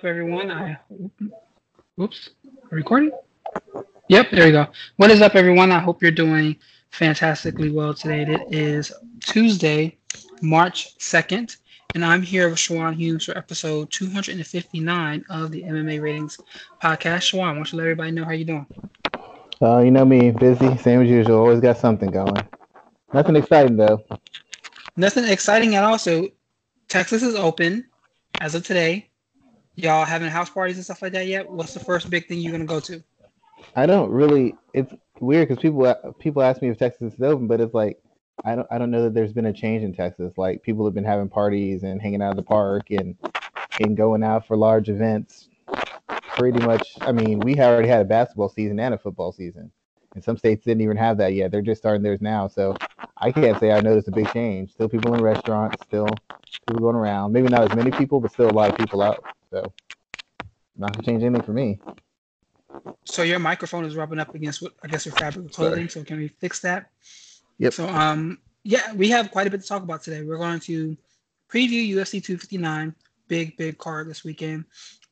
Up, everyone? I oops, recording. Yep, there you go. What is up, everyone? I hope you're doing fantastically well today. It is Tuesday, March 2nd, and I'm here with Shawan Hughes for episode 259 of the MMA Ratings Podcast. Shawan, why don't you let everybody know how you're doing? Uh, you know me, busy, same as usual. Always got something going. Nothing exciting though. Nothing exciting at all. So, Texas is open as of today. Y'all having house parties and stuff like that yet? What's the first big thing you're gonna go to? I don't really. It's weird because people people ask me if Texas is open, but it's like I don't I don't know that there's been a change in Texas. Like people have been having parties and hanging out at the park and and going out for large events. Pretty much. I mean, we already had a basketball season and a football season, and some states didn't even have that yet. They're just starting theirs now. So I can't say I noticed a big change. Still people in restaurants. Still people going around. Maybe not as many people, but still a lot of people out. So not gonna change anything for me. So your microphone is rubbing up against what I guess your fabric of clothing. So can we fix that? Yep. So um yeah, we have quite a bit to talk about today. We're going to preview UFC 259, big big card this weekend.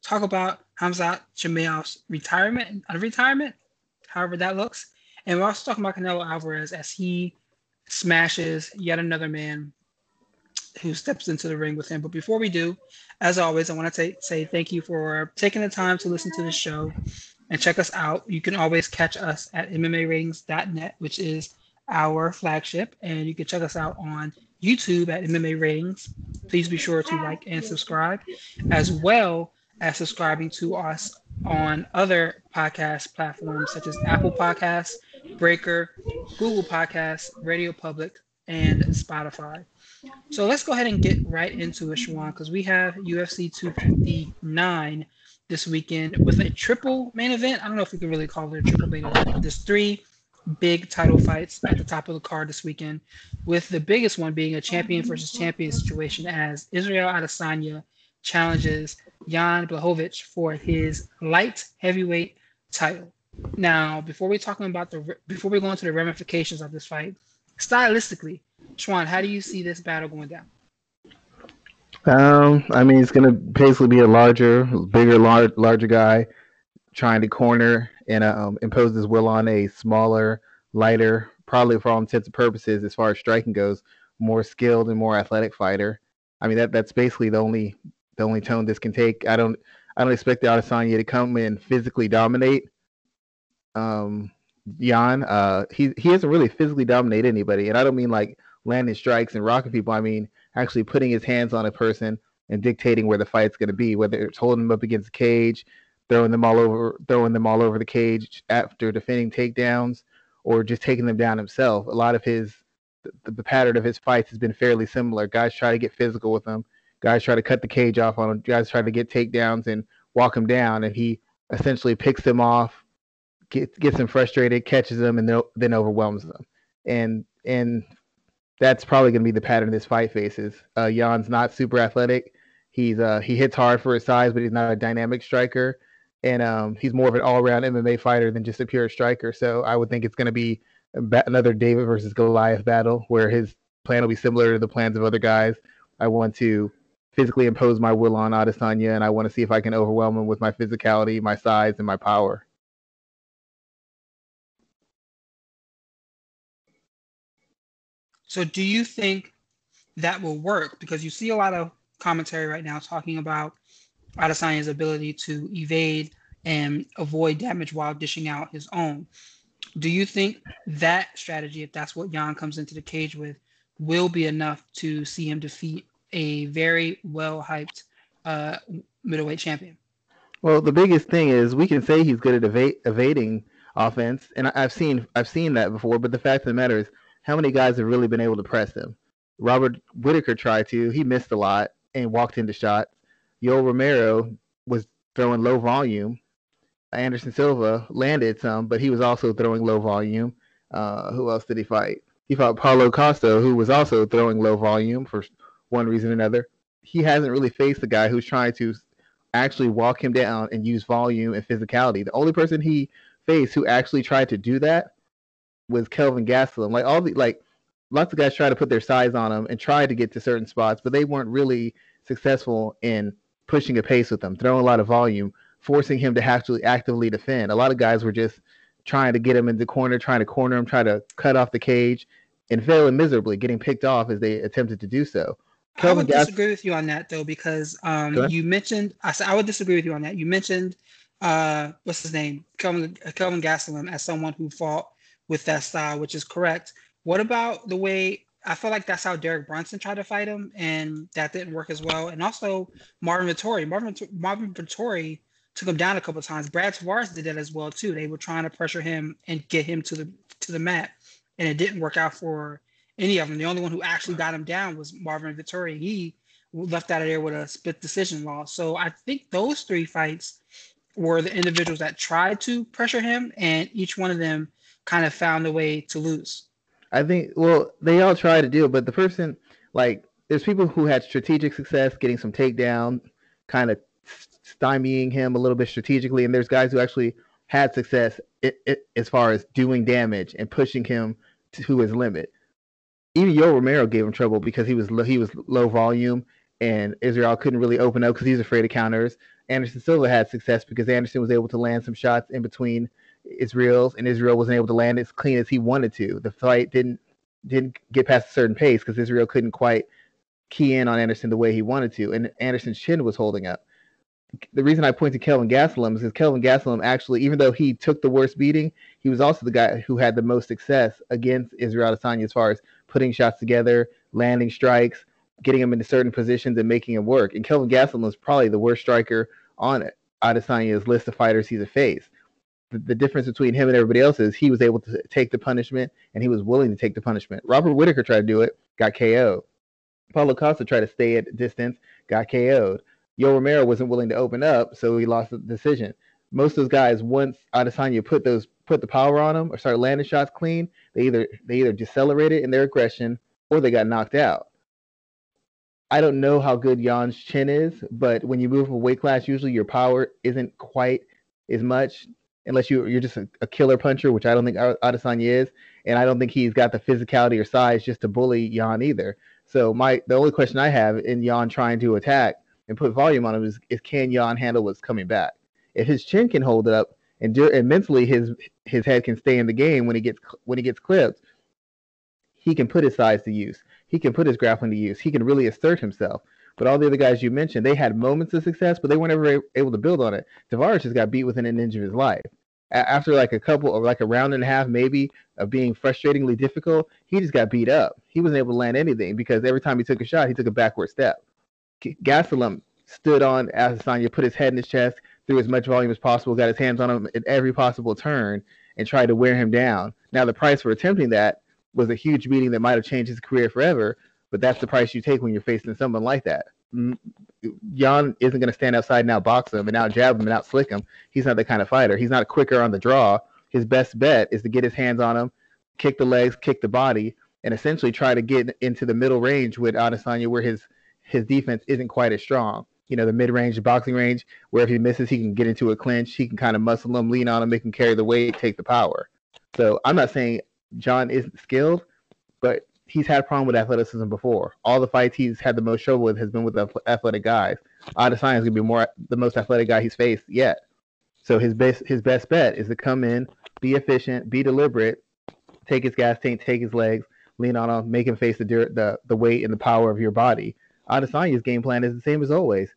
Talk about Khamzat Chimaev's retirement, uh, retirement, however that looks, and we're also talking about Canelo Alvarez as he smashes yet another man who steps into the ring with him. But before we do, as always, I want to say thank you for taking the time to listen to the show and check us out. You can always catch us at MMAratings.net, which is our flagship, and you can check us out on YouTube at MMA Ratings. Please be sure to like and subscribe, as well as subscribing to us on other podcast platforms such as Apple Podcasts, Breaker, Google Podcasts, Radio Public, and Spotify. So let's go ahead and get right into it, Shawan, because we have UFC 259 this weekend with a triple main event. I don't know if we can really call it a triple main event, there's three big title fights at the top of the card this weekend, with the biggest one being a champion versus champion situation as Israel Adesanya challenges Jan Blachowicz for his light heavyweight title. Now, before we talking about the before we go into the ramifications of this fight, stylistically, Shawan, how do you see this battle going down? Um, I mean, it's gonna basically be a larger, bigger, large, larger guy trying to corner and um, impose his will on a smaller, lighter, probably for all intents and purposes, as far as striking goes, more skilled and more athletic fighter. I mean, that that's basically the only the only tone this can take. I don't I don't expect the Adesanya to come and physically dominate. Um, Jan, uh, he he hasn't really physically dominated anybody, and I don't mean like landing strikes and rocking people. I mean actually putting his hands on a person and dictating where the fight's going to be, whether it's holding them up against the cage, throwing them all over, throwing them all over the cage after defending takedowns, or just taking them down himself. A lot of his the, the pattern of his fights has been fairly similar. Guys try to get physical with him. Guys try to cut the cage off on him. Guys try to get takedowns and walk him down, and he essentially picks them off, gets them frustrated, catches them, and then overwhelms them. And and that's probably going to be the pattern this fight faces. Uh, Jan's not super athletic. He's uh, he hits hard for his size, but he's not a dynamic striker, and um, he's more of an all-around MMA fighter than just a pure striker. So I would think it's going to be another David versus Goliath battle, where his plan will be similar to the plans of other guys. I want to physically impose my will on Adesanya, and I want to see if I can overwhelm him with my physicality, my size, and my power. So do you think that will work? Because you see a lot of commentary right now talking about Adesanya's ability to evade and avoid damage while dishing out his own. Do you think that strategy, if that's what Jan comes into the cage with, will be enough to see him defeat a very well hyped uh, middleweight champion? Well, the biggest thing is we can say he's good at eva- evading offense, and I've seen I've seen that before. But the fact of the matter is, how many guys have really been able to press him? Robert Whitaker tried to. He missed a lot and walked into shots. Yo Romero was throwing low volume. Anderson Silva landed some, but he was also throwing low volume. Uh, who else did he fight? He fought Paulo Costa, who was also throwing low volume for one reason or another. He hasn't really faced the guy who's trying to actually walk him down and use volume and physicality. The only person he faced who actually tried to do that was Kelvin Gastelum. Like all the like lots of guys try to put their size on him and try to get to certain spots, but they weren't really successful in pushing a pace with him, throwing a lot of volume, forcing him to have to actively defend. A lot of guys were just trying to get him in the corner, trying to corner him, trying to cut off the cage, and failing miserably, getting picked off as they attempted to do so. Kelvin I would Gas- disagree with you on that though, because um, you mentioned I I would disagree with you on that. You mentioned uh, what's his name, Kelvin Kelvin Gastelum, as someone who fought with that style, which is correct. What about the way I feel like that's how Derek Brunson tried to fight him, and that didn't work as well. And also Marvin Vettori, Marvin Marvin Vettori took him down a couple of times. Brad Tavares did that as well too. They were trying to pressure him and get him to the to the mat, and it didn't work out for any of them. The only one who actually got him down was Marvin Vettori. He left out of there with a split decision loss. So I think those three fights were the individuals that tried to pressure him, and each one of them kind of found a way to lose. I think well, they all try to do it, but the person like there's people who had strategic success getting some takedown, kind of stymieing him a little bit strategically, and there's guys who actually had success it, it, as far as doing damage and pushing him to his limit even Yo Romero gave him trouble because he was low, he was low volume and Israel couldn't really open up because he's afraid of counters. Anderson Silva had success because Anderson was able to land some shots in between Israel's and Israel wasn't able to land as clean as he wanted to. The fight didn't didn't get past a certain pace because Israel couldn't quite key in on Anderson the way he wanted to, and Anderson's chin was holding up. The reason I point to Kelvin Gastelum is because Kelvin Gastelum actually, even though he took the worst beating, he was also the guy who had the most success against Israel Adesanya as far as putting shots together, landing strikes, getting him into certain positions, and making him work. And Kelvin Gastelum was probably the worst striker on it. Adesanya's list of fighters he's a faced. The, the difference between him and everybody else is he was able to take the punishment and he was willing to take the punishment. Robert Whitaker tried to do it, got KO'd. Paulo Costa tried to stay at distance, got KO'd. Yo Romero wasn't willing to open up, so he lost the decision. Most of those guys, once Adesanya put those put the power on them or started landing shots clean, they either they either decelerated in their aggression or they got knocked out. I don't know how good Jan's chin is, but when you move a weight class, usually your power isn't quite as much unless you you're just a, a killer puncher, which I don't think Adesanya is, and I don't think he's got the physicality or size just to bully Jan either. So my the only question I have in Jan trying to attack and put volume on him is, is can Jan handle what's coming back? If his chin can hold it up, and, do, and mentally his his head can stay in the game when he gets when he gets clipped. He can put his size to use. He can put his grappling to use. He can really assert himself. But all the other guys you mentioned, they had moments of success, but they weren't ever able to build on it. Tavares just got beat within an inch of his life. After like a couple or like a round and a half, maybe of being frustratingly difficult, he just got beat up. He wasn't able to land anything because every time he took a shot, he took a backward step. Gastelum stood on Adesanya, put his head in his chest, threw as much volume as possible, got his hands on him at every possible turn, and tried to wear him down. Now, the price for attempting that was a huge beating that might have changed his career forever, but that's the price you take when you're facing someone like that. Jan isn't going to stand outside and out box him and out jab him and out slick him. He's not the kind of fighter. He's not quicker on the draw. His best bet is to get his hands on him, kick the legs, kick the body, and essentially try to get into the middle range with Adesanya where his his defense isn't quite as strong you know, the mid range the boxing range, where if he misses, he can get into a clinch. He can kind of muscle him, lean on him, make him carry the weight, take the power. So I'm not saying Jan isn't skilled, but he's had problem with athleticism before. All the fights he's had the most trouble with has been with athletic guys. Adesanya is gonna be more the most athletic guy he's faced yet. So his best his best bet is to come in, be efficient, be deliberate, take his gas tank, take his legs, lean on him, make him face the the the weight and the power of your body. Adesanya's game plan is the same as always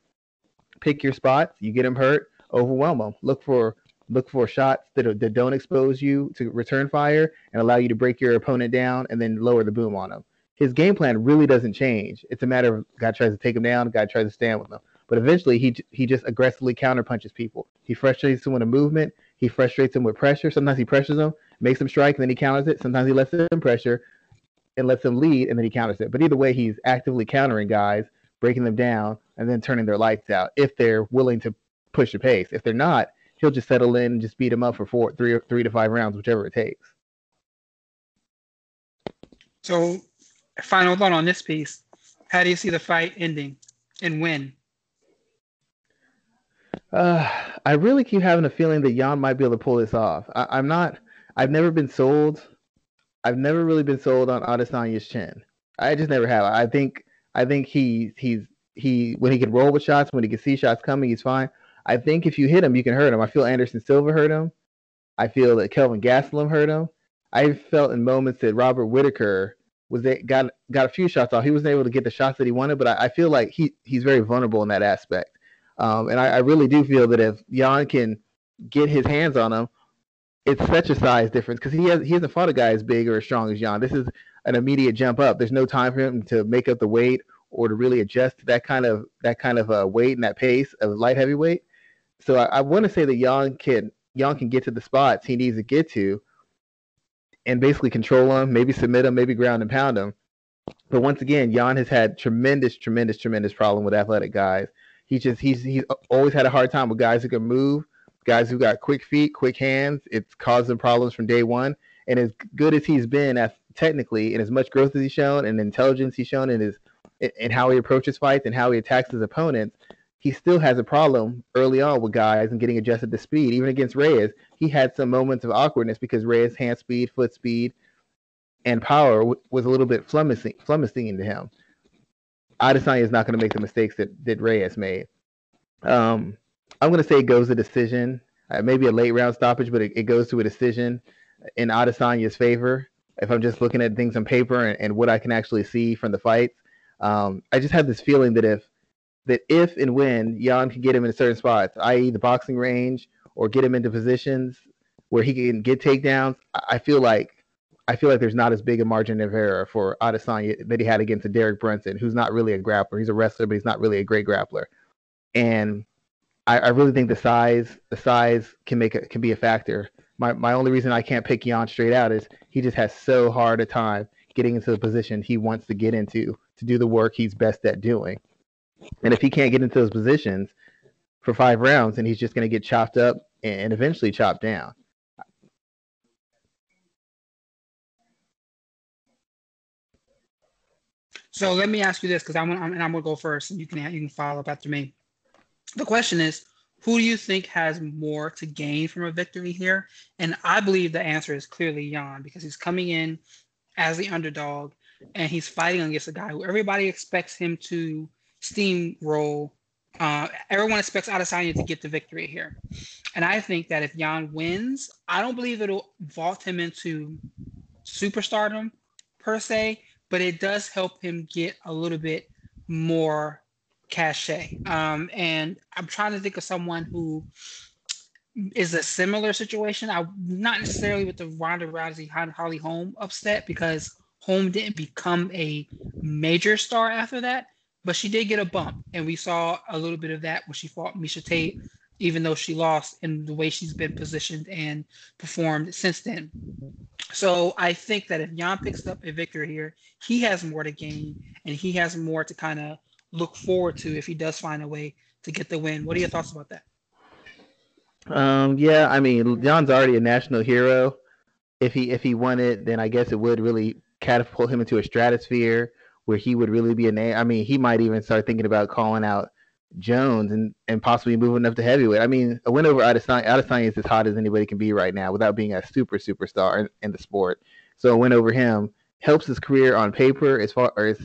pick your spots. You get him hurt, overwhelm him. Look for look for shots that, that don't expose you to return fire and allow you to break your opponent down and then lower the boom on him. His game plan really doesn't change. It's a matter of guy tries to take him down, guy tries to stand with him. But eventually, he he just aggressively counterpunches people. He frustrates them with a movement. He frustrates them with pressure. Sometimes he pressures them, makes them strike, and then he counters it. Sometimes he lets them pressure and lets them lead, and then he counters it. But either way, he's actively countering guys breaking them down, and then turning their lights out if they're willing to push the pace. If they're not, he'll just settle in and just beat him up for four, three, three to five rounds, whichever it takes. So, final thought on this piece: How do you see the fight ending, and when? Uh, I really keep having a feeling that Jan might be able to pull this off. I, am not. I've never been sold. I've never really been sold on Adesanya's chin. I just never have. I think I think he he's he when he can roll with shots, when he can see shots coming, he's fine. I think if you hit him, you can hurt him. I feel Anderson Silva hurt him. I feel that Kelvin Gastelum hurt him. I felt in moments that Robert Whitaker was they got got a few shots off. He wasn't able to get the shots that he wanted, but I, I feel like he he's very vulnerable in that aspect. Um, and I, I, really do feel that if Jan can get his hands on him, it's such a size difference because he has he hasn't fought a guy as big or as strong as Jan. This is an immediate jump up. There's no time for him to make up the weight or to really adjust to that kind of that kind of uh, weight and that pace of light heavyweight. So I, I want to say that Jan can Jan can get to the spots he needs to get to, and basically control him, maybe submit him, maybe ground and pound him. But once again, Jan has had tremendous, tremendous, tremendous problem with athletic guys. He just he's he's always had a hard time with guys who can move, guys who got quick feet, quick hands. It's causing problems from day one. And as good as he's been at technically, and as much growth as he's shown, and intelligence he's shown in his in how he approaches fights and how he attacks his opponents, he still has a problem early on with guys and getting adjusted to speed. Even against Reyes, he had some moments of awkwardness because Reyes' hand speed, foot speed, and power w- was a little bit flummoxing, into him. Adesanya is not going to make the mistakes that, that Reyes made. Um, I'm going to say it goes a decision, uh, maybe a late round stoppage, but it, it goes to a decision in Adesanya's favor. If I'm just looking at things on paper and, and what I can actually see from the fights, um, I just have this feeling that if that if and when Jan can get him in certain spots, i.e., the boxing range, or get him into positions where he can get takedowns, I feel like I feel like there's not as big a margin of error for Adesanya that he had against a Derek Brunson, who's not really a grappler. He's a wrestler, but he's not really a great grappler. And I, I really think the size the size can make a, can be a factor. My my only reason I can't pick Jan straight out is he just has so hard a time getting into the position he wants to get into to do the work he's best at doing. And if he can't get into those positions for five rounds, then he's just going to get chopped up and eventually chopped down. So let me ask you this, because I'm, and I'm gonna go first, and you can you can follow up after me. The question is, who do you think has more to gain from a victory here? And I believe the answer is clearly Jan because he's coming in as the underdog and he's fighting against a guy who everybody expects him to steamroll. Uh, everyone expects Adesanya to get the victory here. And I think that if Jan wins, I don't believe it'll vault him into superstardom per se, but it does help him get a little bit more cachet. Um, and I'm trying to think of someone who is a similar situation. I not necessarily with the Ronda Rousey Holly Holm upset because Holm didn't become a major star after that, but she did get a bump, and we saw a little bit of that when she fought Miesha Tate, even though she lost in the way she's been positioned and performed since then. So I think that if Jan picks up a victory here, he has more to gain, and he has more to kind of look forward to if he does find a way to get the win. What are your thoughts about that? Um, yeah, I mean, Jan's already a national hero. If he if he won it, then I guess it would really catapult him into a stratosphere where he would really be a name. I mean, he might even start thinking about calling out Jones and, and possibly moving up to heavyweight. I mean, a win over Adesanya, Adesanya is as hot as anybody can be right now without being a super superstar in, in the sport. So a win over him helps his career on paper as far as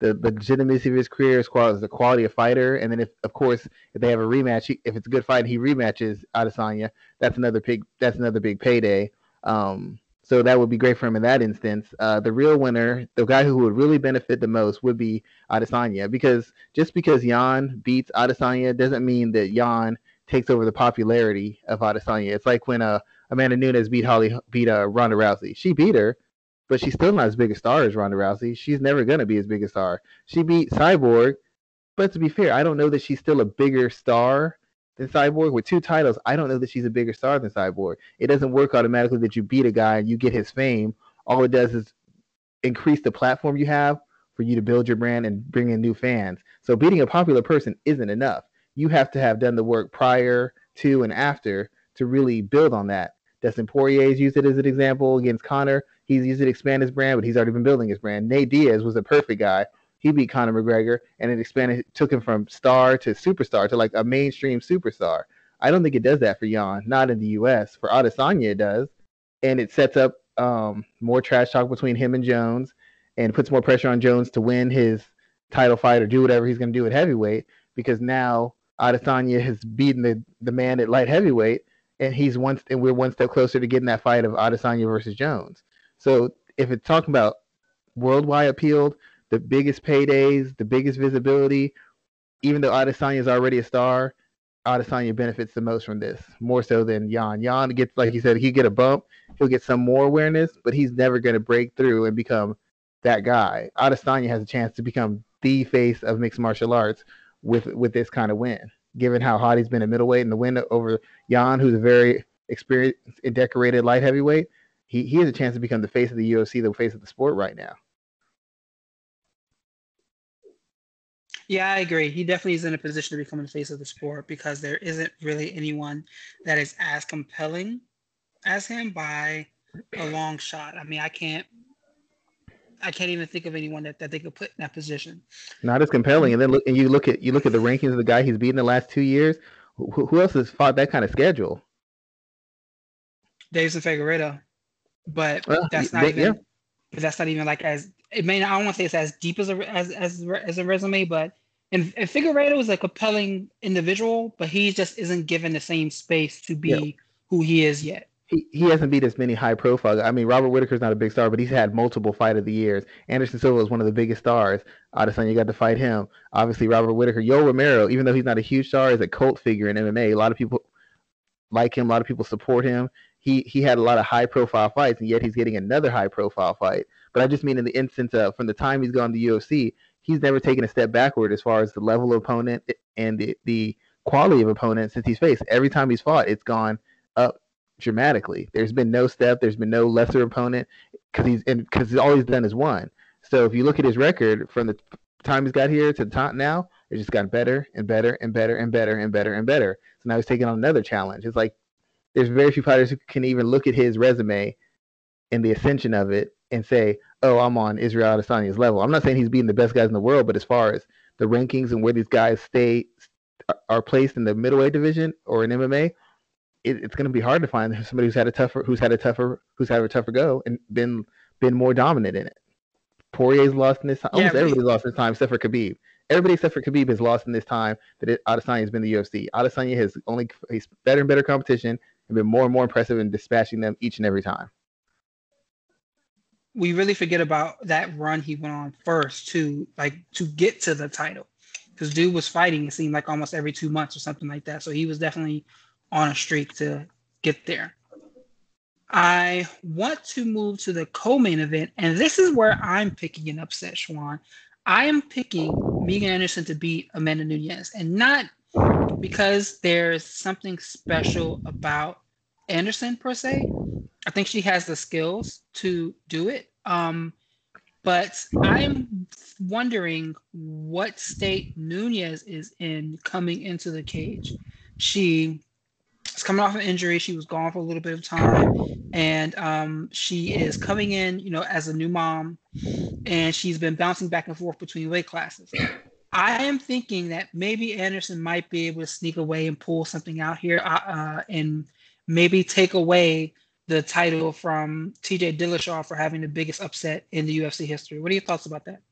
the, legitimacy of his career as far as the quality of fighter. And then if of course if they have a rematch, if it's a good fight and he rematches Adesanya, that's another big that's another big payday. Um, so that would be great for him in that instance. Uh, the real winner, the guy who would really benefit the most, would be Adesanya because just because Jan beats Adesanya doesn't mean that Jan takes over the popularity of Adesanya. It's like when uh, Amanda Nunes beat Holly beat uh, Ronda Rousey. She beat her, but she's still not as big a star as Ronda Rousey. She's never gonna be as big a star. She beat Cyborg, but to be fair, I don't know that she's still a bigger star than Cyborg with two titles. I don't know that she's a bigger star than Cyborg. It doesn't work automatically that you beat a guy and you get his fame. All it does is increase the platform you have for you to build your brand and bring in new fans. So beating a popular person isn't enough. You have to have done the work prior to and after to really build on that. Dustin Poirier's used it as an example against Conor. He's used it to expand his brand, but he's already been building his brand. Nate Diaz was a perfect guy he beat Conor McGregor, and it expanded, took him from star to superstar to like a mainstream superstar. I don't think it does that for Jan, not in the U.S. For Adesanya, it does, and it sets up um, more trash talk between him and Jones, and puts more pressure on Jones to win his title fight or do whatever he's going to do at heavyweight because now Adesanya has beaten the, the man at light heavyweight and he's one and we're one step closer to getting that fight of Adesanya versus Jones. So if it's talking about worldwide appeal, the biggest paydays, the biggest visibility, even though Adesanya is already a star, Adesanya benefits the most from this, more so than Jan. Jan gets, like you said, he get a bump, he'll get some more awareness, but he's never going to break through and become that guy. Adesanya has a chance to become the face of mixed martial arts with with this kind of win, given how hot he's been at middleweight and the win over Jan, who's a very experienced and decorated light heavyweight. He he has a chance to become the face of the UFC, the face of the sport right now. Yeah, I agree. He definitely is in a position to become the face of the sport because there isn't really anyone that is as compelling as him by a long shot. I mean, I can't I can't even think of anyone that, that they could put in that position. Not as compelling. And then look and you look at you look at the rankings of the guy he's beaten the last two years. Who, who else has fought that kind of schedule? Deiveson Figueiredo, but well, that's not they, even. Yeah. But that's not even like as it may. Not, I don't want to say it's as deep as a as as, as a resume, but and, and Figueiredo is a compelling individual, but he just isn't given the same space to be yeah. who he is yet. He, he hasn't beat as many high profile. I mean, Robert Whitaker's not a big star, but he's had multiple fight of the years. Anderson Silva is one of the biggest stars. Adesanya got to fight him. Obviously, Robert Whitaker. Yo Romero, even though he's not a huge star, is a cult figure in MMA. A lot of people like him. A lot of people support him. He he had a lot of high profile fights, and yet he's getting another high profile fight. But I just mean in the instance of from the time he's gone to UFC, he's never taken a step backward as far as the level of opponent and the, the quality of opponent since he's faced. Every time he's fought, it's gone up dramatically. There's been no step. There's been no lesser opponent because he's and because all he's done is won. So if you look at his record from the time he's got here to the top now, it's just gotten better and better and better and better and better and better. So now he's taking on another challenge. It's like there's very few fighters who can even look at his resume and the ascension of it and say, "Oh, I'm on Israel Adesanya's level." I'm not saying he's beating the best guys in the world, but as far as the rankings and where these guys stay are placed in the middleweight division or in MMA, it, it's going to be hard to find somebody who's had a tougher, who's had a tougher, who's had a tougher go and been been more dominant in it. Poirier's lost in this time. Almost yeah, everybody's lost in this time except for Khabib. Everybody except for Khabib has lost in this time that it, Adesanya has been the UFC. Adesanya has only he's better and better competition and been more and more impressive in dispatching them each and every time we really forget about that run he went on first to like to get to the title because dude was fighting it seemed like almost every two months or something like that so he was definitely on a streak to get there i want to move to the co-main event and this is where i'm picking an upset Shawan. i am picking megan anderson to beat amanda nunes and not because there's something special about anderson per se I think she has the skills to do it. Um, but I'm wondering what state Nunes is in coming into the cage. She is coming off an injury. She was gone for a little bit of time, and um, she is coming in, you know, as a new mom, and she's been bouncing back and forth between weight classes. I am thinking that maybe Anderson might be able to sneak away and pull something out here, uh, uh and maybe take away the title from TJ Dillashaw for having the biggest upset in the UFC history. What are your thoughts about that?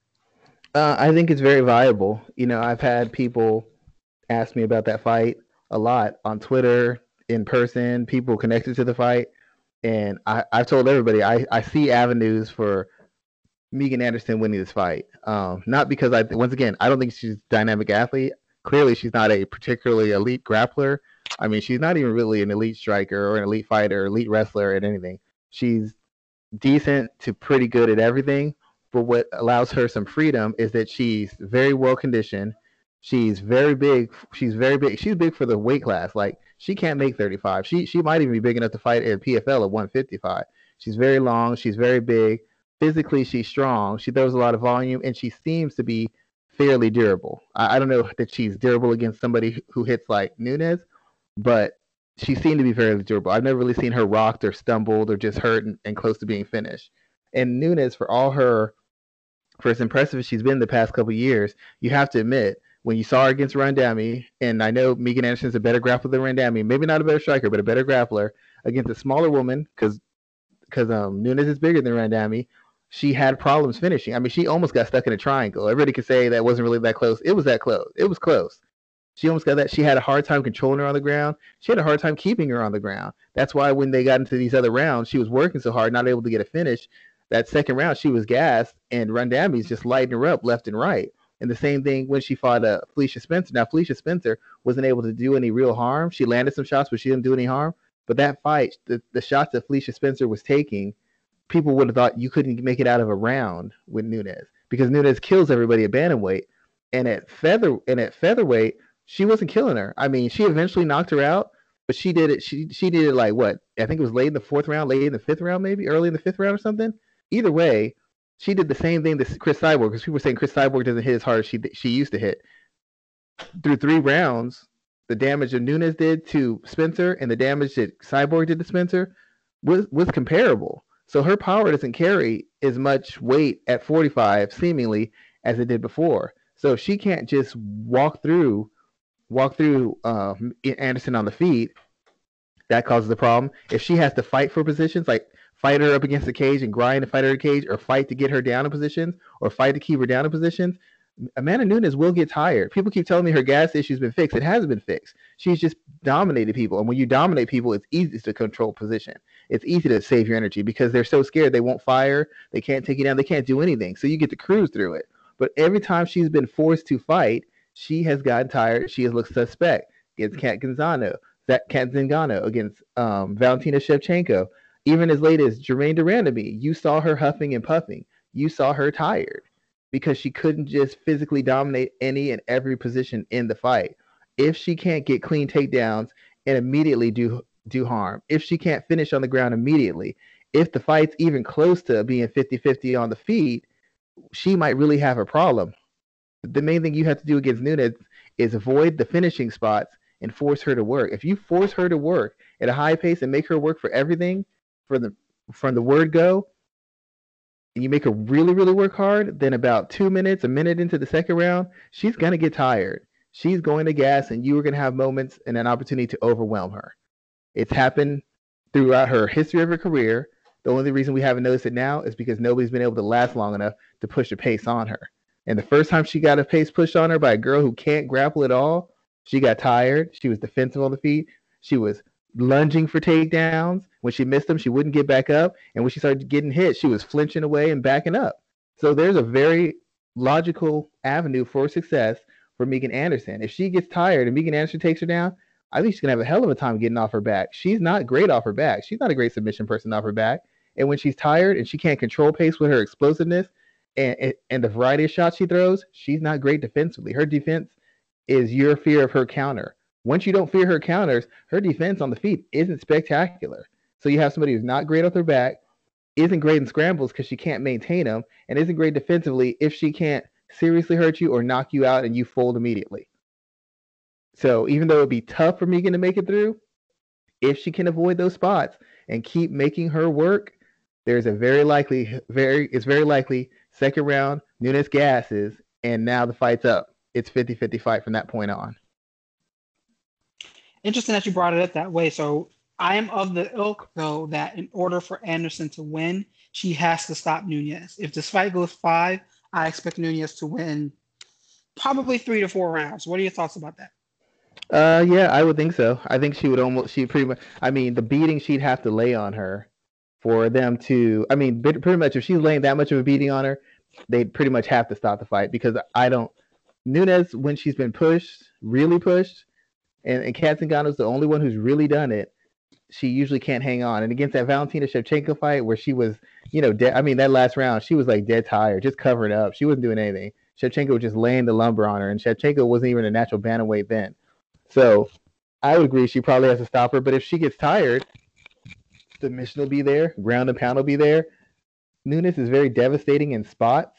Uh, I think it's very viable. You know, I've had people ask me about that fight a lot on Twitter, in person, people connected to the fight. And I, I've told everybody I, I see avenues for Megan Anderson winning this fight. Um, not because I, once again, I don't think she's a dynamic athlete. Clearly, she's not a particularly elite grappler. I mean, she's not even really an elite striker or an elite fighter, or elite wrestler at anything. She's decent to pretty good at everything. But what allows her some freedom is that she's very well conditioned. She's very big. She's very big. She's big for the weight class. Like she can't make 35. She she might even be big enough to fight at PFL at 155. She's very long. She's very big. Physically, she's strong. She throws a lot of volume, and she seems to be fairly durable. I, I don't know that she's durable against somebody who hits like Nunes, but she seemed to be very durable. I've never really seen her rocked or stumbled or just hurt and, and close to being finished. And Nunes, for all her, for as impressive as she's been the past couple years, you have to admit when you saw her against Randamie, and I know Megan Anderson's a better grappler than Randamie, maybe not a better striker, but a better grappler against a smaller woman because because um, Nunes is bigger than Randamie. she had problems finishing. I mean, she almost got stuck in a triangle. Everybody could say that wasn't really that close. It was that close. It was close. She almost got that. She had a hard time controlling her on the ground. She had a hard time keeping her on the ground. That's why when they got into these other rounds, she was working so hard, not able to get a finish. That second round, she was gassed, and Randamie's just lighting her up left and right. And the same thing when she fought uh, Felicia Spencer. Now, Felicia Spencer wasn't able to do any real harm. She landed some shots, but she didn't do any harm. But that fight, the, the shots that Felicia Spencer was taking, people would have thought you couldn't make it out of a round with Nunes because Nunes kills everybody at bantamweight. And at feather and at featherweight, she wasn't killing her. I mean, she eventually knocked her out, but she did it. She she did it like what? I think it was late in the fourth round, late in the fifth round, maybe early in the fifth round or something. Either way, she did the same thing that Cris Cyborg because people were saying Cris Cyborg doesn't hit as hard as she she used to hit. Through three rounds, the damage that Nunes did to Spencer and the damage that Cyborg did to Spencer was was comparable. So her power doesn't carry as much weight at 45 seemingly as it did before. So she can't just walk through walk through uh, Anderson on the feet, that causes the problem. If she has to fight for positions, like fight her up against the cage and grind to fight her cage, or fight to get her down in positions, or fight to keep her down in positions, Amanda Nunes will get tired. People keep telling me her gas issue's been fixed. It hasn't been fixed. She's just dominated people. And when you dominate people, it's easy to control position. It's easy to save your energy because they're so scared they won't fire, they can't take you down, they can't do anything. So you get to cruise through it. But every time she's been forced to fight, she has gotten tired. She has looked suspect against Kat Gonzano, Cat Zingano, against um, Valentina Shevchenko. Even as late as Germaine de Randamie, you saw her huffing and puffing. You saw her tired because she couldn't just physically dominate any and every position in the fight. If she can't get clean takedowns and immediately do do harm, if she can't finish on the ground immediately, if the fight's even close to being 50-50 on the feet, she might really have a problem. The main thing you have to do against Nunes is avoid the finishing spots and force her to work. If you force her to work at a high pace and make her work for everything, for the from the word go, and you make her really, really work hard, then about two minutes, a minute into the second round, she's to get tired. She's going to gas, and you are to have moments and an opportunity to overwhelm her. It's happened throughout her history of her career. The only reason we haven't noticed it now is because nobody's been able to last long enough to push a pace on her. And the first time she got a pace pushed on her by a girl who can't grapple at all, she got tired. She was defensive on the feet. She was lunging for takedowns. When she missed them, she wouldn't get back up. And when she started getting hit, she was flinching away and backing up. So there's a very logical avenue for success for Megan Anderson. If she gets tired and Megan Anderson takes her down, I think she's gonna have a hell of a time getting off her back. She's not great off her back. She's not a great submission person off her back. And when she's tired and she can't control pace with her explosiveness and, and the variety of shots she throws, she's not great defensively. Her defense is your fear of her counter. Once you don't fear her counters, her defense on the feet isn't spectacular. So you have somebody who's not great off their back, isn't great in scrambles because she can't maintain them, and isn't great defensively if she can't seriously hurt you or knock you out and you fold immediately. So even though it'd be tough for Megan to make it through, if she can avoid those spots and keep making her work, there's a very likely, very it's very likely second round Nunes gasses, and now the fight's up. It's 50-50 fight from that point on interesting that you brought it up that way. So I am of the ilk, though, that in order for Anderson to win, she has to stop Nunes. If this fight goes five, I expect Nunes to win probably three to four rounds. What are your thoughts about that? Uh, yeah, I would think so. I think she would almost, she pretty much, I mean, the beating she'd have to lay on her for them to, I mean, pretty much if she's laying that much of a beating on her, they'd pretty much have to stop the fight because I don't, Nunes, when she's been pushed, really pushed, and, and Cat Zingano's the only one who's really done it. She usually can't hang on. And against that Valentina Shevchenko fight where she was, you know, dead, I mean, that last round, she was like dead tired, just covering up. She wasn't doing anything. Shevchenko was just laying the lumber on her, and Shevchenko wasn't even a natural bantamweight then. So I would agree she probably has to stop her. But if she gets tired, the mission will be there, ground and pound will be there. Nunes is very devastating in spots.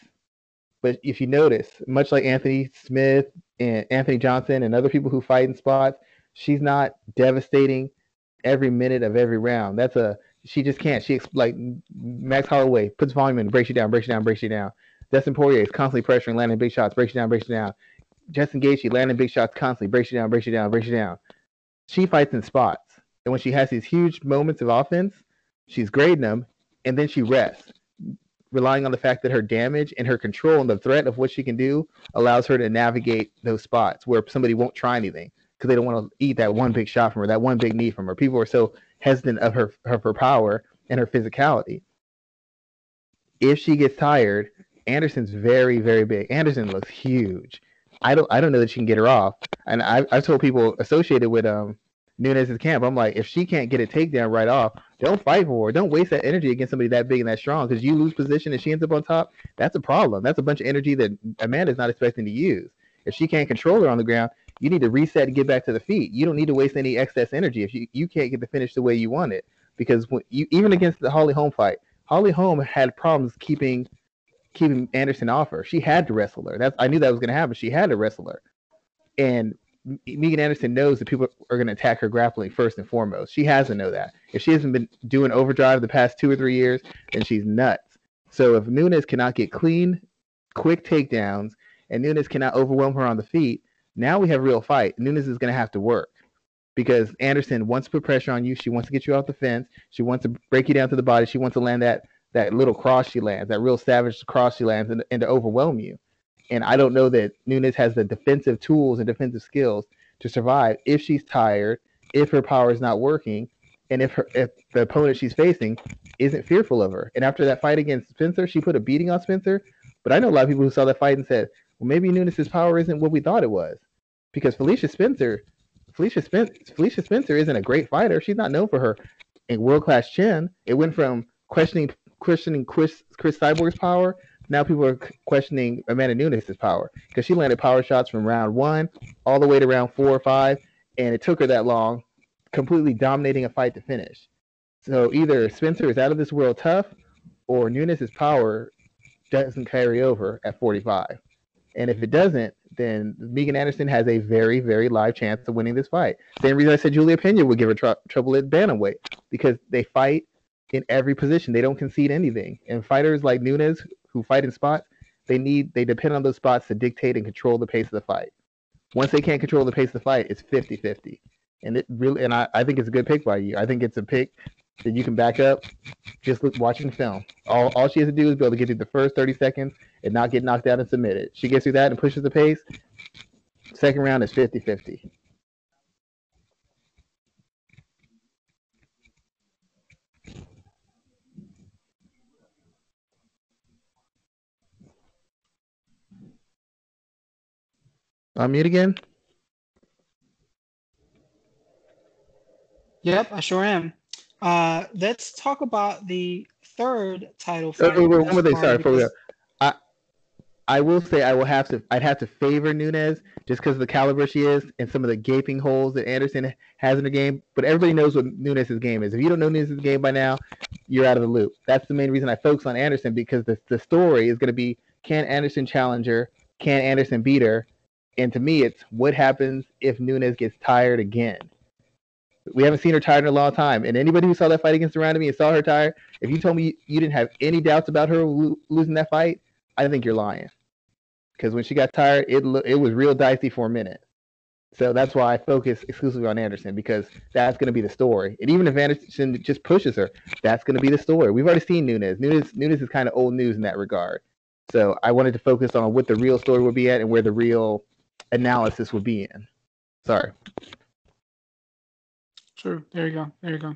But if you notice, much like Anthony Smith and Anthony Johnson and other people who fight in spots, she's not devastating every minute of every round. That's a she just can't. She like Max Holloway puts volume in, breaks you down, breaks you down, breaks you down. Dustin Poirier is constantly pressuring, landing big shots, breaks you down, breaks you down. Justin Gaethje landing big shots constantly, breaks you down, breaks you down, breaks you down. She fights in spots, and when she has these huge moments of offense, she's grading them, and then she rests. relying on the fact that her damage and her control and the threat of what she can do allows her to navigate those spots where somebody won't try anything because they don't want to eat that one big shot from her, that one big knee from her. People are so hesitant of her of her power and her physicality. If she gets tired, Anderson's very very big. Anderson looks huge. I don't I don't know that she can get her off. And I I've told people associated with um Nunes's camp, I'm like, if she can't get a takedown right off, don't fight for her. Don't waste that energy against somebody that big and that strong because you lose position and she ends up on top. That's a problem. That's a bunch of energy that Amanda's not expecting to use. If she can't control her on the ground, you need to reset and get back to the feet. You don't need to waste any excess energy if you, you can't get the finish the way you want it. Because when you even against the Holly Holm fight, Holly Holm had problems keeping keeping Anderson off her. She had to wrestle her. That's I knew that was going to happen. She had to wrestle her, and Megan Anderson knows that people are going to attack her grappling first and foremost. She has to know that. If she hasn't been doing overdrive the past two or three years, then she's nuts. So if Nunes cannot get clean, quick takedowns, and Nunes cannot overwhelm her on the feet, now we have a real fight. Nunes is going to have to work because Anderson wants to put pressure on you. She wants to get you off the fence. She wants to break you down to the body. She wants to land that that little cross she lands, that real savage cross she lands, and, and to overwhelm you. And I don't know that Nunes has the defensive tools and defensive skills to survive if she's tired, if her power is not working, and if her if the opponent she's facing isn't fearful of her. And after that fight against Spencer, she put a beating on Spencer. But I know a lot of people who saw that fight and said, well, maybe Nunes's power isn't what we thought it was. Because Felicia Spencer, Felicia Spencer, Felicia Spencer isn't a great fighter. She's not known for her eh, world class chin. It went from questioning questioning Chris Cris Cyborg's power now people are questioning Amanda Nunes' power because she landed power shots from round one all the way to round four or five, and it took her that long, completely dominating a fight to finish. So either Spencer is out of this world tough, or Nunes' power doesn't carry over at 45. And if it doesn't, then Megan Anderson has a very, very live chance of winning this fight. Same reason I said Julia Pena would give her tr- trouble at bantamweight because they fight in every position. They don't concede anything. And fighters like Nunes, who fight in spots, they need they depend on those spots to dictate and control the pace of the fight. Once they can't control the pace of the fight, it's 50-50. And it really and I, I think it's a good pick by you. I think it's a pick that you can back up just look, watching film. All, all she has to do is be able to get through the first 30 seconds and not get knocked out and submitted. She gets through that and pushes the pace. Second round is 50 50. Unmute again. Yep, I sure am. Uh, let's talk about the third title fight. Uh, one more thing, sorry, go. I, I will say I will have to. I'd have to favor Nunes just because of the caliber she is and some of the gaping holes that Anderson has in her game. But everybody knows what Nunes' game is. If you don't know Nunes's game by now, you're out of the loop. That's the main reason I focus on Anderson because the the story is going to be can Anderson challenge her? Can Anderson beat her? And to me, it's what happens if Nunes gets tired again. We haven't seen her tired in a long time. And anybody who saw that fight against Durand and saw her tired, if you told me you didn't have any doubts about her lo- losing that fight, I think you're lying. Because when she got tired, it lo- it was real dicey for a minute. So that's why I focus exclusively on Anderson because that's going to be the story. And even if Anderson just pushes her, that's going to be the story. We've already seen Nunes. Nunes Nunes is kind of old news in that regard. So I wanted to focus on what the real story would be at and where the real analysis would be in. Sorry. True. There you go. There you go.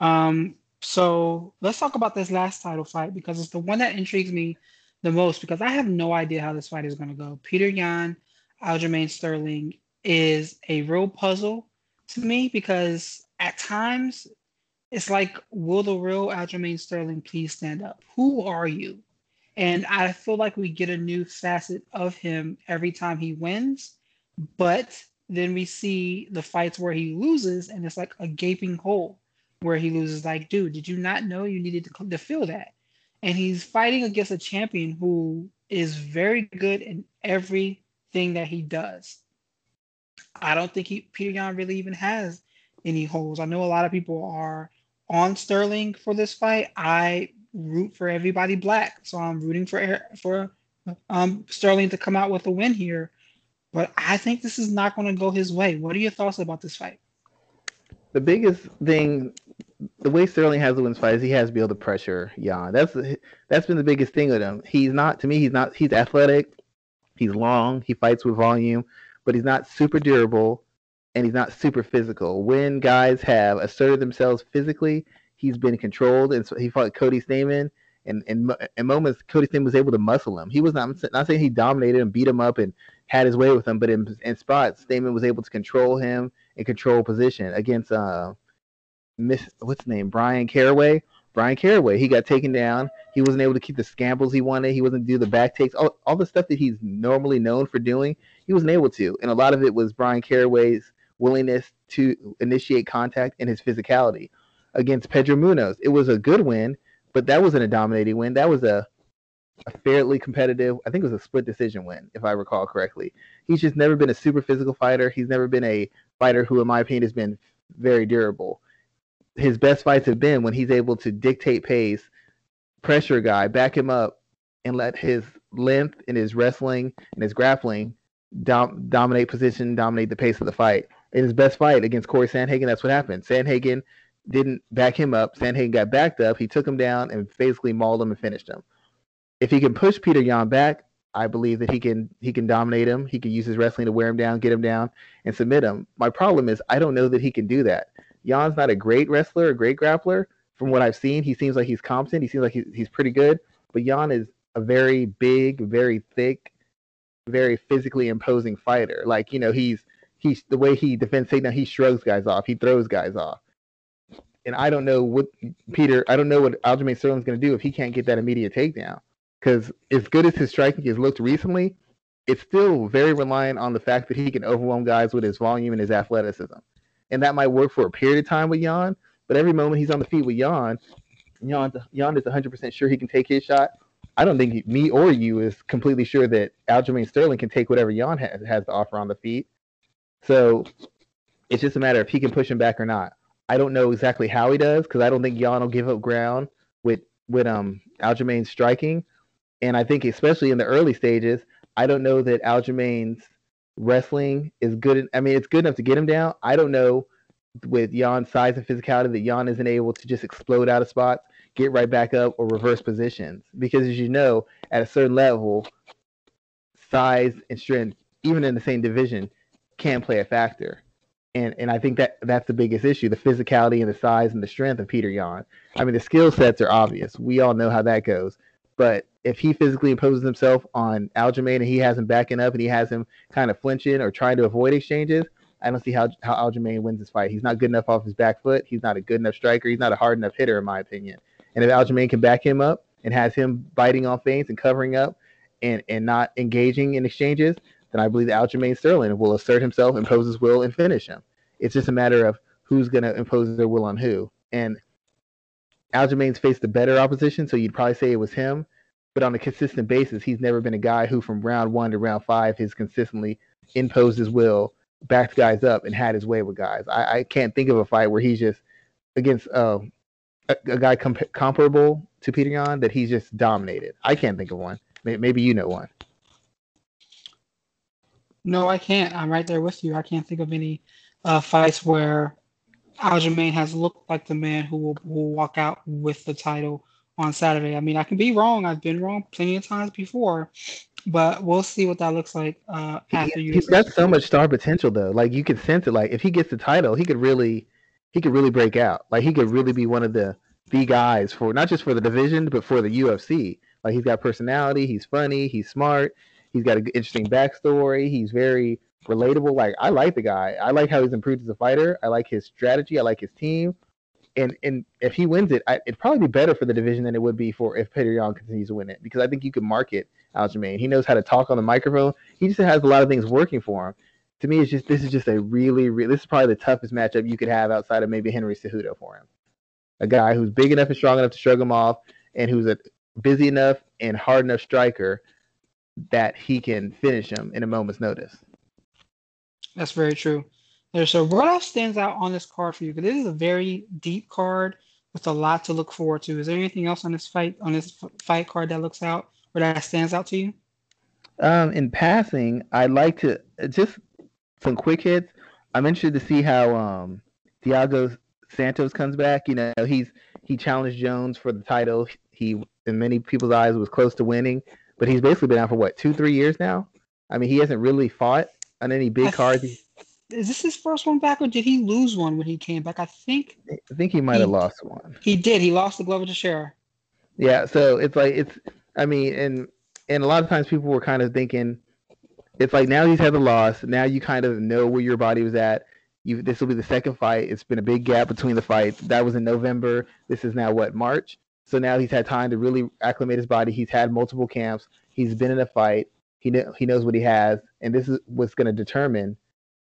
Um, so let's talk about this last title fight because it's the one that intrigues me the most because I have no idea how this fight is going to go. Petr Yan, Aljamain Sterling is a real puzzle to me because at times it's like, will the real Aljamain Sterling please stand up? Who are you? And I feel like we get a new facet of him every time he wins. But then we see the fights where he loses, and it's like a gaping hole where he loses. Like, dude, did you not know you needed to, to feel that? And he's fighting against a champion who is very good in everything that he does. I don't think he, Petr Yan really even has any holes. I know a lot of people are on Sterling for this fight. I root for everybody black. So I'm rooting for for um, Sterling to come out with a win here. But I think this is not going to go his way. What are your thoughts about this fight? The biggest thing the way Sterling has to win fights, he has to be able to pressure Yan. That's that's been the biggest thing with him. He's not to me. He's not. He's athletic. He's long. He fights with volume, but he's not super durable, and he's not super physical. When guys have asserted themselves physically, he's been controlled, and so he fought Cody Stamann. And in, in moments, Cody Stamann was able to muscle him. He was not not saying he dominated and beat him up and had his way with him, but in, in spots, Stamann was able to control him and control position against uh, Miss what's name Bryan Caraway. Bryan Caraway, he got taken down. He wasn't able to keep the scambles he wanted. He wasn't do the back takes. All, all the stuff that he's normally known for doing, he wasn't able to. And a lot of it was Bryan Caraway's willingness to initiate contact and his physicality against Pedro Munhoz. It was a good win, but that wasn't a dominating win. That was a a fairly competitive. I think it was a split decision win, if I recall correctly. He's just never been a super physical fighter. He's never been a fighter who, in my opinion, has been very durable. His best fights have been when he's able to dictate pace, pressure a guy, back him up, and let his length and his wrestling and his grappling dom- dominate position, dominate the pace of the fight. In his best fight against Corey Sandhagen, that's what happened. Sandhagen didn't back him up. Sandhagen got backed up. He took him down and basically mauled him and finished him if he can push Petr Yan back, I believe that he can he can dominate him. He can use his wrestling to wear him down, get him down, and submit him. My problem is I don't know that he can do that. Yan's not a great wrestler, a great grappler. From what I've seen, he seems like he's competent. He seems like he's, he's pretty good. But Yan is a very big, very thick, very physically imposing fighter. Like you know, he's he's the way he defends takedown. He shrugs guys off. He throws guys off. And I don't know what Petr. I don't know what Aljamain Sterling's going to do if he can't get that immediate takedown because as good as his striking has looked recently, it's still very reliant on the fact that he can overwhelm guys with his volume and his athleticism. And that might work for a period of time with Yan, but every moment he's on the feet with Yan, Yan, Yan is 100% sure he can take his shot. I don't think he, me or you is completely sure that Aljamain Sterling can take whatever Yan has, has to offer on the feet. So it's just a matter of if he can push him back or not. I don't know exactly how he does because I don't think Yan will give up ground with with um Aljamain striking. And I think especially in the early stages, I don't know that Aljamain's wrestling is good. I mean, it's good enough to get him down. I don't know with Yan's size and physicality that Yan isn't able to just explode out of spots, get right back up, or reverse positions. Because as you know, at a certain level, size and strength, even in the same division, can play a factor. And and I think that that's the biggest issue: the physicality and the size and the strength of Petr Yan. I mean, the skill sets are obvious. We all know how that goes. But if he physically imposes himself on Aljamain and he has him backing up and he has him kind of flinching or trying to avoid exchanges, I don't see how how Aljamain wins this fight. He's not good enough off his back foot. He's not a good enough striker. He's not a hard enough hitter, in my opinion. And if Aljamain can back him up and has him biting on feints and covering up and, and not engaging in exchanges, then I believe Aljamain Sterling will assert himself, impose his will, and finish him. It's just a matter of who's going to impose their will on who. And Aljamain's faced the better opposition, so you'd probably say it was him. But on a consistent basis, he's never been a guy who, from round one to round five, has consistently imposed his will, backed guys up, and had his way with guys. I, I can't think of a fight where he's just against uh, a, a, guy comp- comparable to Petr Yan that he's just dominated. I can't think of one. Maybe you know one. No, I can't. I'm right there with you. I can't think of any uh, fights where Aljamain has looked like the man who will, who will walk out with the title on Saturday. I mean, I can be wrong. I've been wrong plenty of times before, but we'll see what that looks like uh, after you. He's got so much star potential, though. Like you could sense it. Like if he gets the title, he could really, he could really break out. Like he could really be one of the the guys for not just for the division, but for the UFC. Like he's got personality. He's funny. He's smart. He's got an interesting backstory. He's very relatable. Like I like the guy. I like how he's improved as a fighter. I like his strategy. I like his team. And and if he wins it, I, it'd probably be better for the division than it would be for if Petr Yan continues to win it because I think you can market Aljamain. He knows how to talk on the microphone. He just has a lot of things working for him. To me, it's just this is just a really, really this is probably the toughest matchup you could have outside of maybe Henry Cejudo for him. A guy who's big enough and strong enough to shrug him off, and who's a busy enough and hard enough striker that he can finish him in a moment's notice. That's very true. There's So, what else stands out on this card for you? Because this is a very deep card with a lot to look forward to. Is there anything else on this fight on this fight card that looks out or that stands out to you? Um, in passing, I'd like to just some quick hits. I'm interested to see how um, Thiago Santos comes back, you know, he's he challenged Jones for the title. He, in many people's eyes, was close to winning, but he's basically been out for what two, three years now. I mean, he hasn't really fought on any big cards. Is this his first one back, or did he lose one when he came back? I think. I think he might have lost one. He did. He lost the glove Glover Teixeira. Yeah, so it's like it's. I mean, and and a lot of times people were kind of thinking, it's like now he's had the loss. Now you kind of know where your body was at. You this will be the second fight. It's been a big gap between the fights. That was in November. This is now what March. So now he's had time to really acclimate his body. He's had multiple camps. He's been in a fight. He he knows what he has, and this is what's going to determine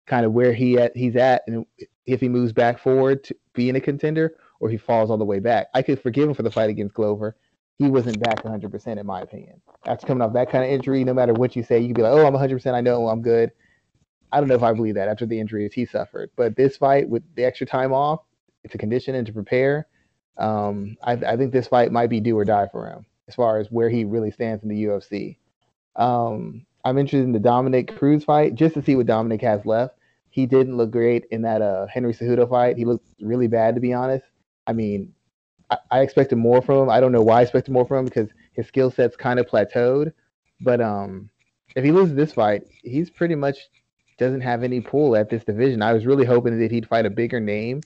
kind of where he at he's at and if he moves back forward to being a contender or he falls all the way back. I could forgive him for the fight against Glover. He wasn't back 100% in my opinion. After coming off that kind of injury, no matter what you say, you could be like, "Oh, I'm 100%. I know I'm good." I don't know if I believe that after the injuries he suffered. But this fight with the extra time off, it's a condition and to prepare. Um, I, I, think this fight might be do or die for him as far as where he really stands in the UFC. Um, I'm interested in the Dominick Cruz fight just to see what Dominick has left. He didn't look great in that uh, Henry Cejudo fight. He looked really bad, to be honest. I mean, I, I expected more from him. I don't know why I expected more from him because his skill set's kind of plateaued. But um, if he loses this fight, he's pretty much doesn't have any pull at this division. I was really hoping that he'd fight a bigger name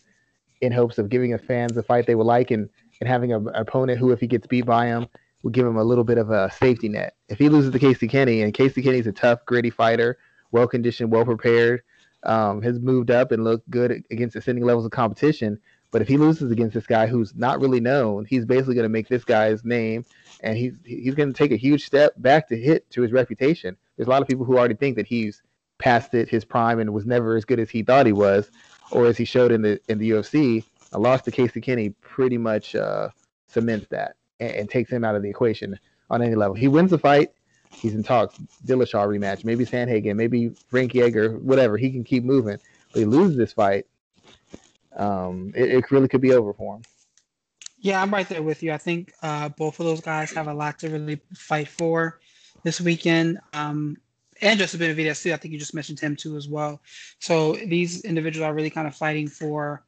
in hopes of giving the fans a fight they would like and, and having an opponent who, if he gets beat by him, will give him a little bit of a safety net. If he loses to Casey Kenney, and Casey Kenney's a tough, gritty fighter, well conditioned, well prepared, um, has moved up and looked good against ascending levels of competition. But if he loses against this guy who's not really known, he's basically going to make this guy's name, and he's he's going to take a huge step back to hit to his reputation. There's a lot of people who already think that he's past it his prime and was never as good as he thought he was, or as he showed in the in the UFC. A loss to Casey Kenney pretty much uh, cements that and, and, takes him out of the equation on any level. He wins the fight. He's in talks. Dillashaw rematch, maybe Sandhagen, maybe Frankie Edgar, whatever. He can keep moving. But he loses this fight. Um, it, it really could be over for him. Yeah, I'm right there with you. I think uh, both of those guys have a lot to really fight for this weekend. Um, and Joseph Benavidez too. I think you just mentioned him too as well. So these individuals are really kind of fighting for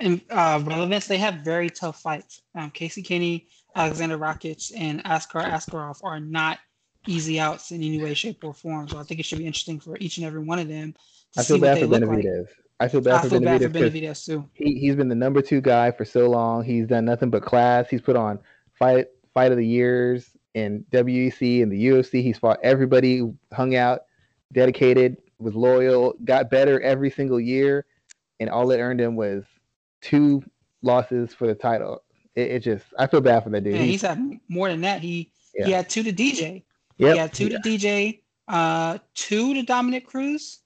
uh, relevance. They have very tough fights. Um, Casey Kenney, Aleksandar Rakic, and Askar Askarov are not easy outs in any way, shape, or form. So I think it should be interesting for each and every one of them. I feel bad for Benavidez. Like. I feel bad I for feel Benavidez. Bad for Benavidez too. He he's been the number two guy for so long. He's done nothing but class. He's put on fight fight of the years in WEC and the UFC. He's fought everybody, hung out, dedicated, was loyal, got better every single year, and all it earned him was two losses for the title. It, it just I feel bad for that dude. Yeah, he's had more than that. He yeah. he had two to DJ. Yep. He had two yeah. to DJ, uh, two to Dominick Cruz.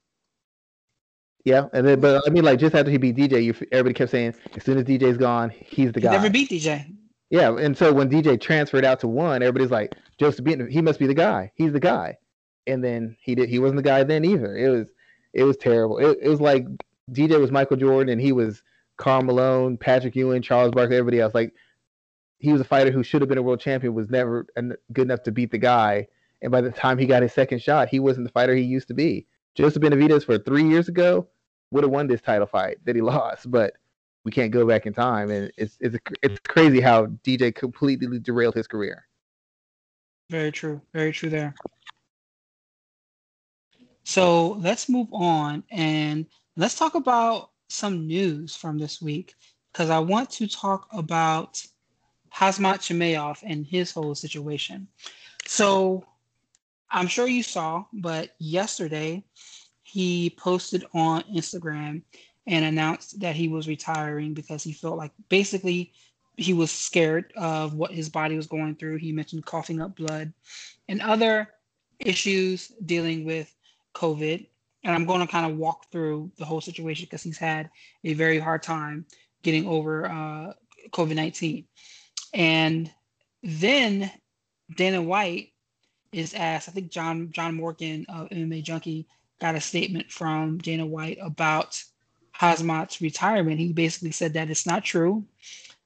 Yeah, and then but I mean, like just after he beat DJ, you everybody kept saying as soon as DJ's gone, he's the he guy. Never beat DJ. Yeah, and so when DJ transferred out to one, everybody's like, Joseph Beaton, he must be the guy. He's the guy. And then he did. He wasn't the guy then either. It was, it was terrible. It, it was like DJ was Michael Jordan and he was Karl Malone, Patrick Ewing, Charles Barkley, everybody else. Like he was a fighter who should have been a world champion, was never good enough to beat the guy. And by the time he got his second shot, he wasn't the fighter he used to be. Joseph Benavidez for three years ago would have won this title fight that he lost, but we can't go back in time, and it's it's it's crazy how DJ completely derailed his career. Very true. Very true there. So let's move on and let's talk about some news from this week because I want to talk about Khamzat Chimaev and his whole situation. So I'm sure you saw, but yesterday he posted on Instagram and announced that he was retiring because he felt like basically he was scared of what his body was going through. He mentioned coughing up blood and other issues dealing with COVID. And I'm going to kind of walk through the whole situation because he's had a very hard time getting over uh, COVID 19. And then Dana White is asked, I think John John Morgan of MMA Junkie got a statement from Dana White about Khamzat's retirement, he basically said that it's not true,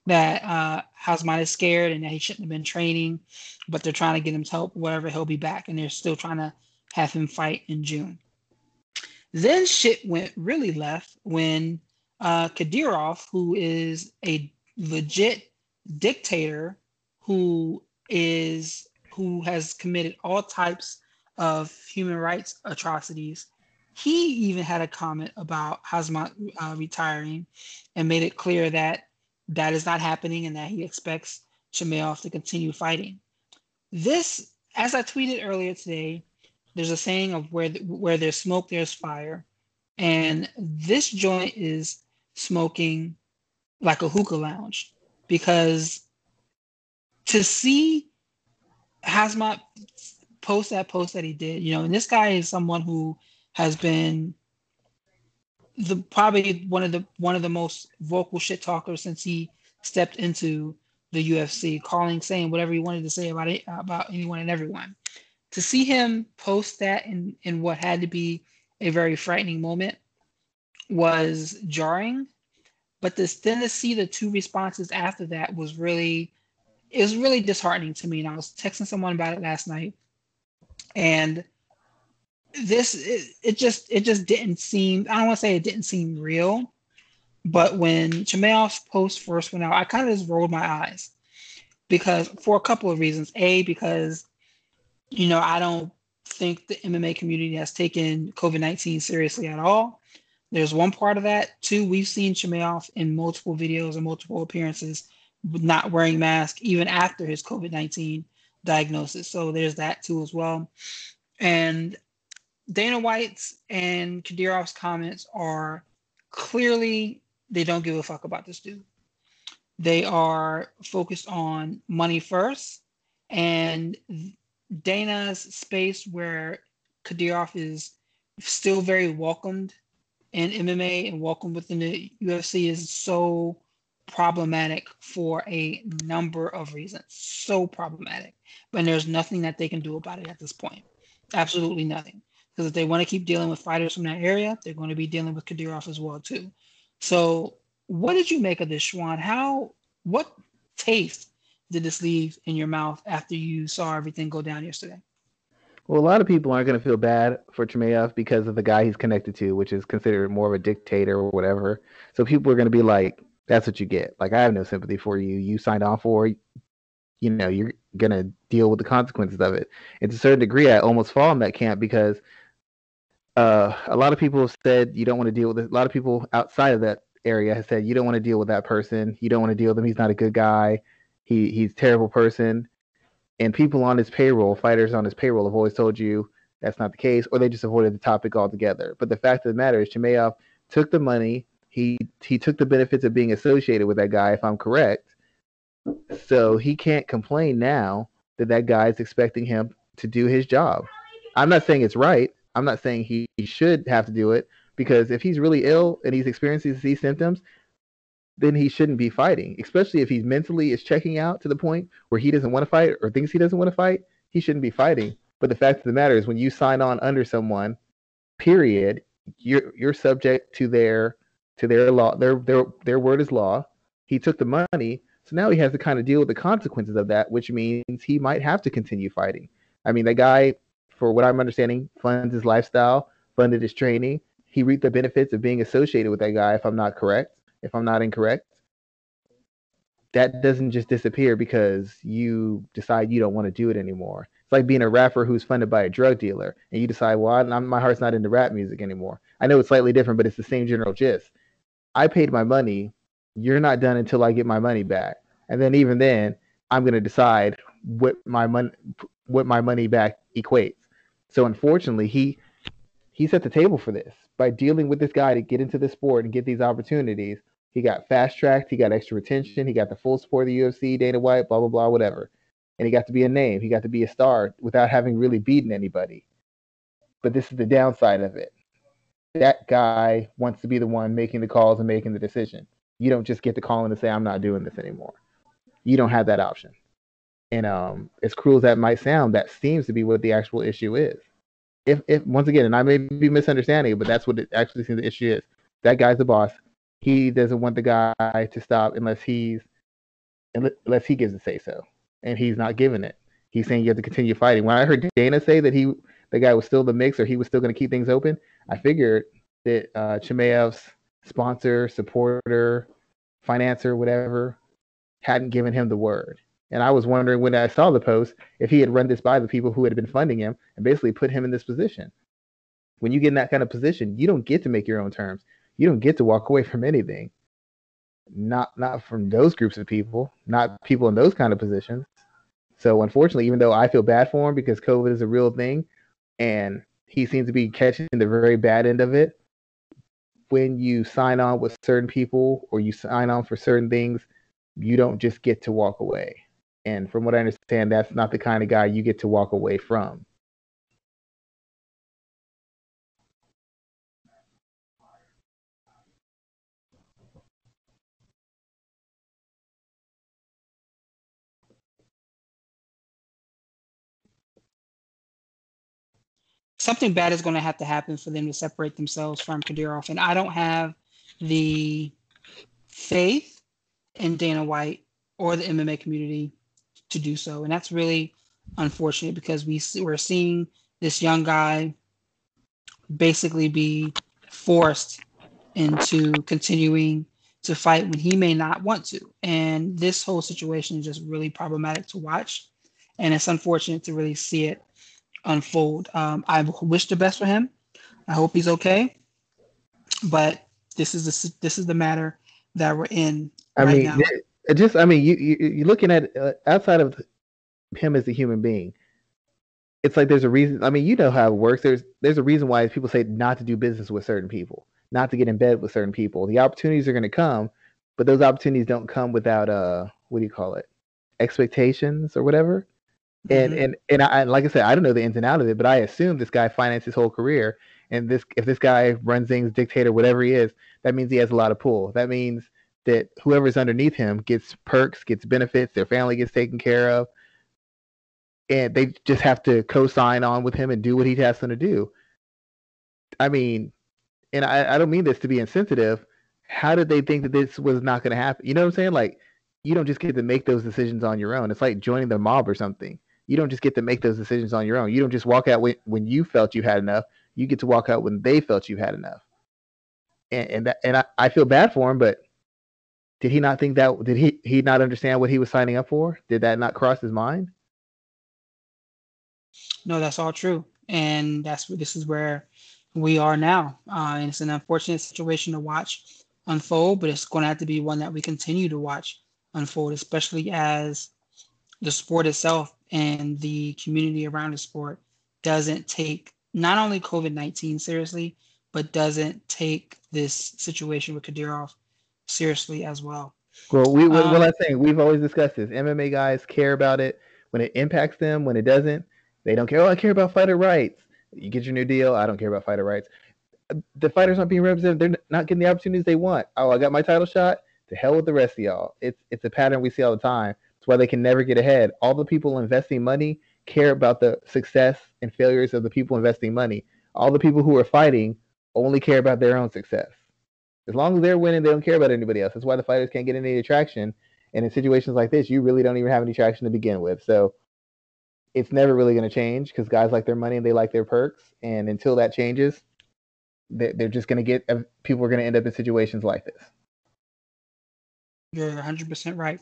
that uh, Khamzat is scared and that he shouldn't have been training, but they're trying to get him to help, whatever, he'll be back. And they're still trying to have him fight in June. Then shit went really left when uh, Kadyrov, who is a legit dictator who is who has committed all types of human rights atrocities. He even had a comment about Khamzat uh, retiring and made it clear that that is not happening and that he expects Chimaev to continue fighting. This, as I tweeted earlier today, there's a saying of where where there's smoke, there's fire, and this joint is smoking like a hookah lounge because to see Khamzat post that post that he did, you know, and this guy is someone who has been the probably one of the one of the most vocal shit talkers since he stepped into the UFC, calling, saying whatever he wanted to say about it, about anyone and everyone. To see him post that in in what had to be a very frightening moment was jarring, but this then to see the two responses after that was really it was really disheartening to me. And I was texting someone about it last night, and this it, it just it just didn't seem I don't want to say it didn't seem real, but when Chimaev's post first went out, I kind of just rolled my eyes because for a couple of reasons. A because you know I don't think the MMA community has taken COVID nineteen seriously at all. There's one part of that. Two, we've seen Chimaev in multiple videos and multiple appearances not wearing masks even after his COVID nineteen diagnosis. So there's that too as well. And Dana White's and Kadyrov's comments are clearly they don't give a fuck about this dude. They are focused on money first, and Dana's space where Kadyrov is still very welcomed in MMA and welcomed within the UFC is so problematic for a number of reasons. So problematic. But there's nothing that they can do about it at this point. Absolutely nothing. Because if they want to keep dealing with fighters from that area, they're going to be dealing with Kadyrov as well too. So, what did you make of this, Shawan? How, what taste did this leave in your mouth after you saw everything go down yesterday? Well, a lot of people aren't going to feel bad for Chimaev because of the guy he's connected to, which is considered more of a dictator or whatever. So people are going to be like, "That's what you get." Like, I have no sympathy for you. You signed on for, you know, you're going to deal with the consequences of it. And to a certain degree, I almost fall in that camp because uh, a lot of people have said you don't want to deal with it. A lot of people outside of that area have said you don't want to deal with that person. You don't want to deal with him. He's not a good guy. He he's terrible person. And people on his payroll, fighters on his payroll, have always told you that's not the case, or they just avoided the topic altogether. But the fact of the matter is, Chimaev took the money. He he took the benefits of being associated with that guy, if I'm correct. So he can't complain now that that guy is expecting him to do his job. I'm not saying it's right. I'm not saying he, he should have to do it because if he's really ill and he's experiencing these symptoms, then he shouldn't be fighting. Especially if he's mentally is checking out to the point where he doesn't want to fight or thinks he doesn't want to fight, he shouldn't be fighting. But the fact of the matter is when you sign on under someone, period, you're you're subject to their to their law. Their their their word is law. He took the money, so now he has to kind of deal with the consequences of that, which means he might have to continue fighting. I mean, that guy for what I'm understanding, funds his lifestyle, funded his training. He reaped the benefits of being associated with that guy, if I'm not correct, if I'm not incorrect. That doesn't just disappear because you decide you don't want to do it anymore. It's like being a rapper who's funded by a drug dealer, and you decide, well, I'm, my heart's not into rap music anymore. I know it's slightly different, but it's the same general gist. I paid my money. You're not done until I get my money back, and then even then, I'm going to decide what my money what my money back equates. So unfortunately, he he set the table for this by dealing with this guy to get into the sport and get these opportunities. He got fast tracked, he got extra retention, he got the full support of the UFC, Dana White, blah blah blah, whatever. And he got to be a name, he got to be a star without having really beaten anybody. But this is the downside of it. That guy wants to be the one making the calls and making the decision. You don't just get to call and say, I'm not doing this anymore. You don't have that option. And um, as cruel as that might sound, that seems to be what the actual issue is. If, if once again, and I may be misunderstanding but that's what it actually seems the issue is. That guy's the boss. He doesn't want the guy to stop unless he's unless he gives a say so, and he's not giving it. He's saying you have to continue fighting. When I heard Dana say that he the guy was still the mix or he was still going to keep things open, I figured that uh, Chimaev's sponsor, supporter, financer, whatever, hadn't given him the word. And I was wondering when I saw the post if he had run this by the people who had been funding him and basically put him in this position. When you get in that kind of position, you don't get to make your own terms. You don't get to walk away from anything. Not not from those groups of people, not people in those kind of positions. So unfortunately, even though I feel bad for him because COVID is a real thing and he seems to be catching the very bad end of it, when you sign on with certain people or you sign on for certain things, you don't just get to walk away. And from what I understand, that's not the kind of guy you get to walk away from. something bad is going to have to happen for them to separate themselves from Kadyrov. And I don't have the faith in Dana White or the MMA community to do so. And that's really unfortunate because we we're seeing this young guy basically be forced into continuing to fight when he may not want to. And this whole situation is just really problematic to watch. And it's unfortunate to really see it unfold. Um, I wish the best for him. I hope he's okay. But this is the this is the matter that we're in. I right mean, now. It just I mean, you, you you're looking at uh, outside of him as a human being. It's like there's a reason. I mean, you know how it works. There's there's a reason why people say not to do business with certain people, not to get in bed with certain people. The opportunities are going to come, but those opportunities don't come without uh, what do you call it, expectations or whatever. And mm-hmm. and and I like I said, I don't know the ins and outs of it, but I assume this guy financed his whole career. And this if this guy runs things, dictator, whatever he is, that means he has a lot of pull. That means that whoever's underneath him gets perks, gets benefits, their family gets taken care of, and they just have to co-sign on with him and do what he has them to do. I mean, and I, I don't mean this to be insensitive. How did they think that this was not going to happen? You know what I'm saying? Like, you don't just get to make those decisions on your own. It's like joining the mob or something you don't just get to make those decisions on your own. You don't just walk out when, when you felt you had enough. You get to walk out when they felt you had enough. And and that, and I, I feel bad for him, but did he not think that did he he not understand what he was signing up for? Did that not cross his mind? No, that's all true. And that's this is where we are now. Uh, and it's an unfortunate situation to watch unfold, but it's going to have to be one that we continue to watch unfold, especially as the sport itself and the community around the sport doesn't take not only COVID 19 seriously, but doesn't take this situation with Kadyrov seriously as well. Well, we, um, well, I think we've always discussed this. MMA guys care about it when it impacts them. When it doesn't, they don't care. Oh, I care about fighter rights. You get your new deal. I don't care about fighter rights. The fighters aren't being represented. They're not getting the opportunities they want. Oh, I got my title shot. To hell with the rest of y'all. It's it's a pattern we see all the time It's why they can never get ahead. All the people investing money care about the success and failures of the people investing money. All the people who are fighting only care about their own success. As long as they're winning, they don't care about anybody else. That's why the fighters can't get any traction. And in situations like this, you really don't even have any traction to begin with. So it's never really going to change because guys like their money and they like their perks. And until that changes, they're just going to get people are going to end up in situations like this. You're 100% right.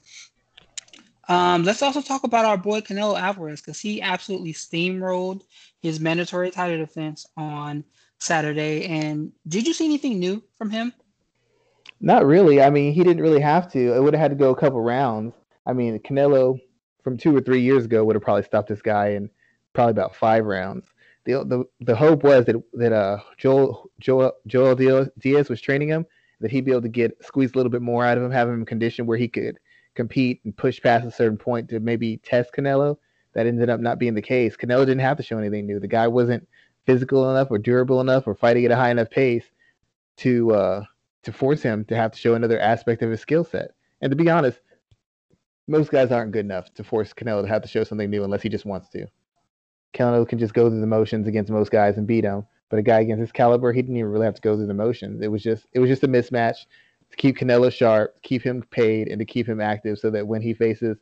Um, let's also talk about our boy Canelo Alvarez because he absolutely steamrolled his mandatory title defense on Saturday. And did you see anything new from him? Not really. I mean, he didn't really have to. It would have had to go a couple rounds. I mean, Canelo from two or three years ago would have probably stopped this guy in probably about five rounds. The the, the hope was that that uh Joel Joel Joel Diaz was training him that he'd be able to get squeeze a little bit more out of him, have him in condition where he could compete and push past a certain point to maybe test Canelo. That ended up not being the case. Canelo didn't have to show anything new. The guy wasn't physical enough or durable enough or fighting at a high enough pace to uh, to force him to have to show another aspect of his skill set. And to be honest, most guys aren't good enough to force Canelo to have to show something new unless he just wants to. Canelo can just go through the motions against most guys and beat him. But a guy against his caliber, he didn't even really have to go through the motions. It was just it was just a mismatch to keep Canelo sharp, keep him paid, and to keep him active, so that when he faces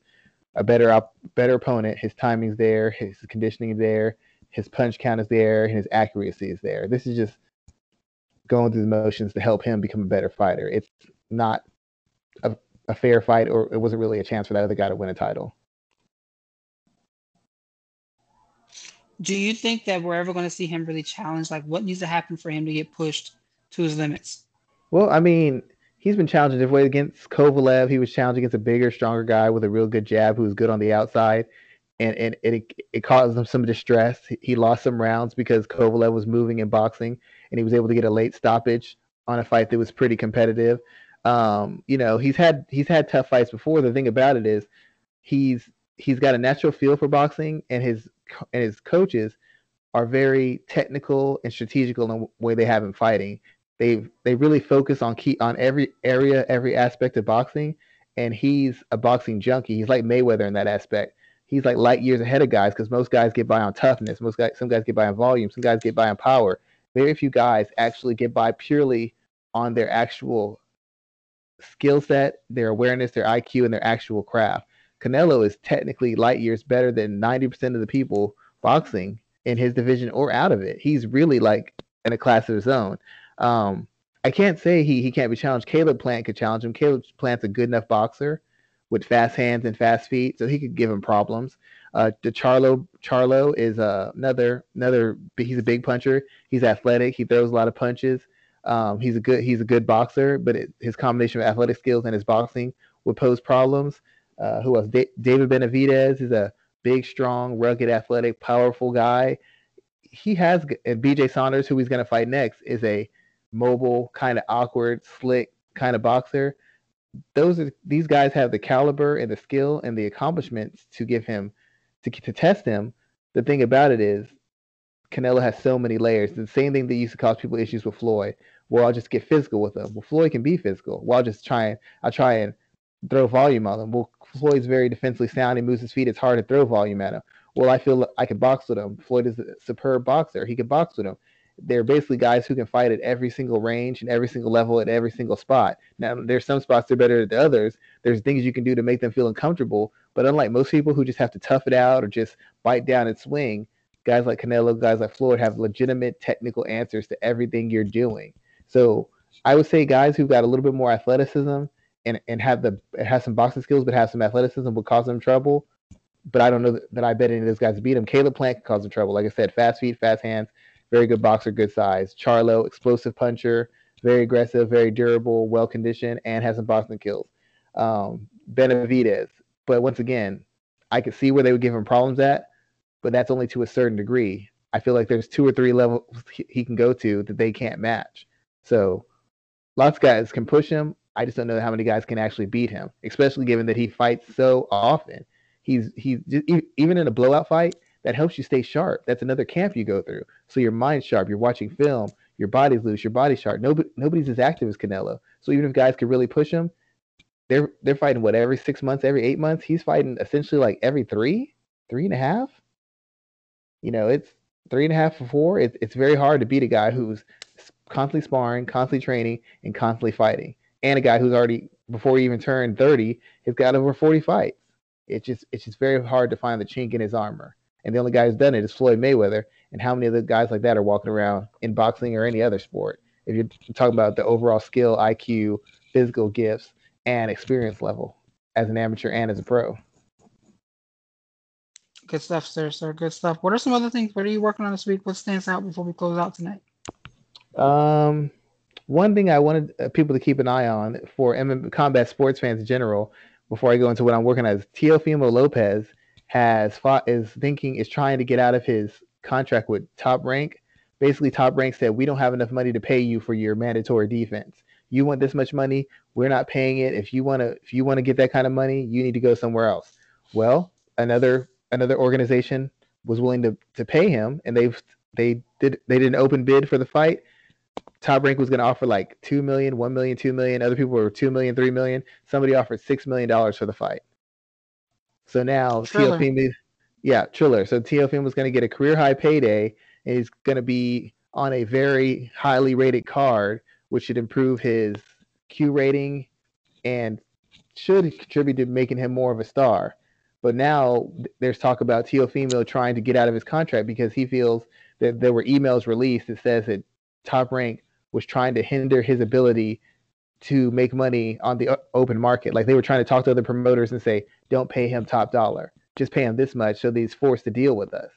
a better op- better opponent, his timing's there, his conditioning is there, his punch count is there, and his accuracy is there. This is just going through the motions to help him become a better fighter. It's not a, a fair fight, or it wasn't really a chance for that other guy to win a title. Do you think that we're ever going to see him really challenge? Like, what needs to happen for him to get pushed to his limits? Well, I mean, he's been challenged different ways against Kovalev. He was challenged against a bigger, stronger guy with a real good jab who was good on the outside. And, and it, it caused him some distress. He lost some rounds because Kovalev was moving and boxing, and he was able to get a late stoppage on a fight that was pretty competitive. Um, you know, he's had he's had tough fights before. The thing about it is, he's he's got a natural feel for boxing, and his and his coaches are very technical and strategical in the way they have him fighting. They they really focus on key on every area, every aspect of boxing, and he's a boxing junkie. He's like Mayweather in that aspect. He's like light years ahead of guys because most guys get by on toughness. Most guys, some guys get by on volume. Some guys get by on power. Very few guys actually get by purely on their actual skill set, their awareness, their IQ, and their actual craft. Canelo is technically light years better than 90% of the people boxing in his division or out of it. He's really like in a class of his own. Um, I can't say he he can't be challenged. Caleb Plant could challenge him. Caleb Plant's a good enough boxer with fast hands and fast feet, so he could give him problems. Uh, the Charlo is uh, another another. He's a big puncher. He's athletic. He throws a lot of punches. Um, he's a good he's a good boxer, but it, his combination of athletic skills and his boxing would pose problems. Uh, who else? David Benavidez is a big, strong, rugged, athletic, powerful guy. He has and BJ Saunders, who he's going to fight next, is a mobile, kind of awkward, slick kind of boxer. Those are these guys have the caliber and the skill and the accomplishments to give him to to test him. The thing about it is, Canelo has so many layers. The same thing that used to cause people issues with Floyd. Well, I'll just get physical with him. Well, Floyd can be physical. Well, I'll just try and I'll try and throw volume on him. Well, Floyd's very defensively sound. He moves his feet. It's hard to throw volume at him. Well, I feel I can box with him. Floyd is a superb boxer. He can box with him. They're basically guys who can fight at every single range and every single level at every single spot. Now, there's some spots they're better than others. There's things you can do to make them feel uncomfortable. But unlike most people who just have to tough it out or just bite down and swing, guys like Canelo, guys like Floyd have legitimate technical answers to everything you're doing. So I would say guys who've got a little bit more athleticism and and have the have some boxing skills but have some athleticism would cause them trouble. But I don't know that, that I bet any of those guys beat him. Caleb Plant can cause them trouble. Like I said, fast feet, fast hands, very good boxer, good size. Charlo, explosive puncher, very aggressive, very durable, well conditioned, and has some boxing kills. Um, Benavidez, but once again, I could see where they would give him problems at, but that's only to a certain degree. I feel like there's two or three levels he can go to that they can't match. So lots of guys can push him. I just don't know how many guys can actually beat him, especially given that he fights so often. He's he's just, even in a blowout fight that helps you stay sharp. That's another camp you go through. So your mind's sharp. You're watching film. Your body's loose. Your body's sharp. Nobody nobody's as active as Canelo. So even if guys could really push him, they're they're fighting what every six months, every eight months. He's fighting essentially like every three, three and a half. You know, it's three and a half or four. It's it's very hard to beat a guy who's constantly sparring, constantly training, and constantly fighting and a guy who's already before he even turned 30 has got over 40 fights. It's just it's just very hard to find the chink in his armor. And the only guy who's done it is Floyd Mayweather. And how many of the guys like that are walking around in boxing or any other sport? If you're talking about the overall skill, IQ, physical gifts, and experience level as an amateur and as a pro. Good stuff, sir. Sir, good stuff. What are some other things? What are you working on this week? What stands out before we close out tonight? Um, one thing I wanted uh, people to keep an eye on for MMA combat sports fans in general, before I go into what I'm working on, is Teofimo Lopez has fought, is thinking is trying to get out of his contract with Top Rank. Basically, Top Rank said we don't have enough money to pay you for your mandatory defense. You want this much money, we're not paying it. If you want to, if you want to get that kind of money, you need to go somewhere else. Well, another another organization was willing to to pay him, and they've they did they did an open bid for the fight Top Rank was going to offer like 2 million, 1 million, 2 million. Other people were 2 million, 3 million. Somebody offered $6 million for the fight. So now Teofimo, yeah, Triller. So Teofimo was going to get a career high payday and he's going to be on a very highly rated card, which should improve his Q rating and should contribute to making him more of a star. But now there's talk about Teofimo trying to get out of his contract because he feels that there were emails released that says that Top Rank was trying to hinder his ability to make money on the open market. Like they were trying to talk to other promoters and say, don't pay him top dollar, just pay him this much so that he's forced to deal with us.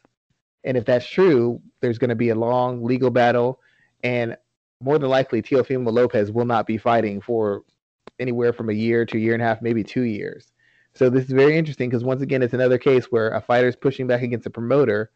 And if that's true, there's going to be a long legal battle. And more than likely, Teofimo Lopez will not be fighting for anywhere from a year to a year and a half, maybe two years. So this is very interesting because once again, it's another case where a fighter is pushing back against a promoter.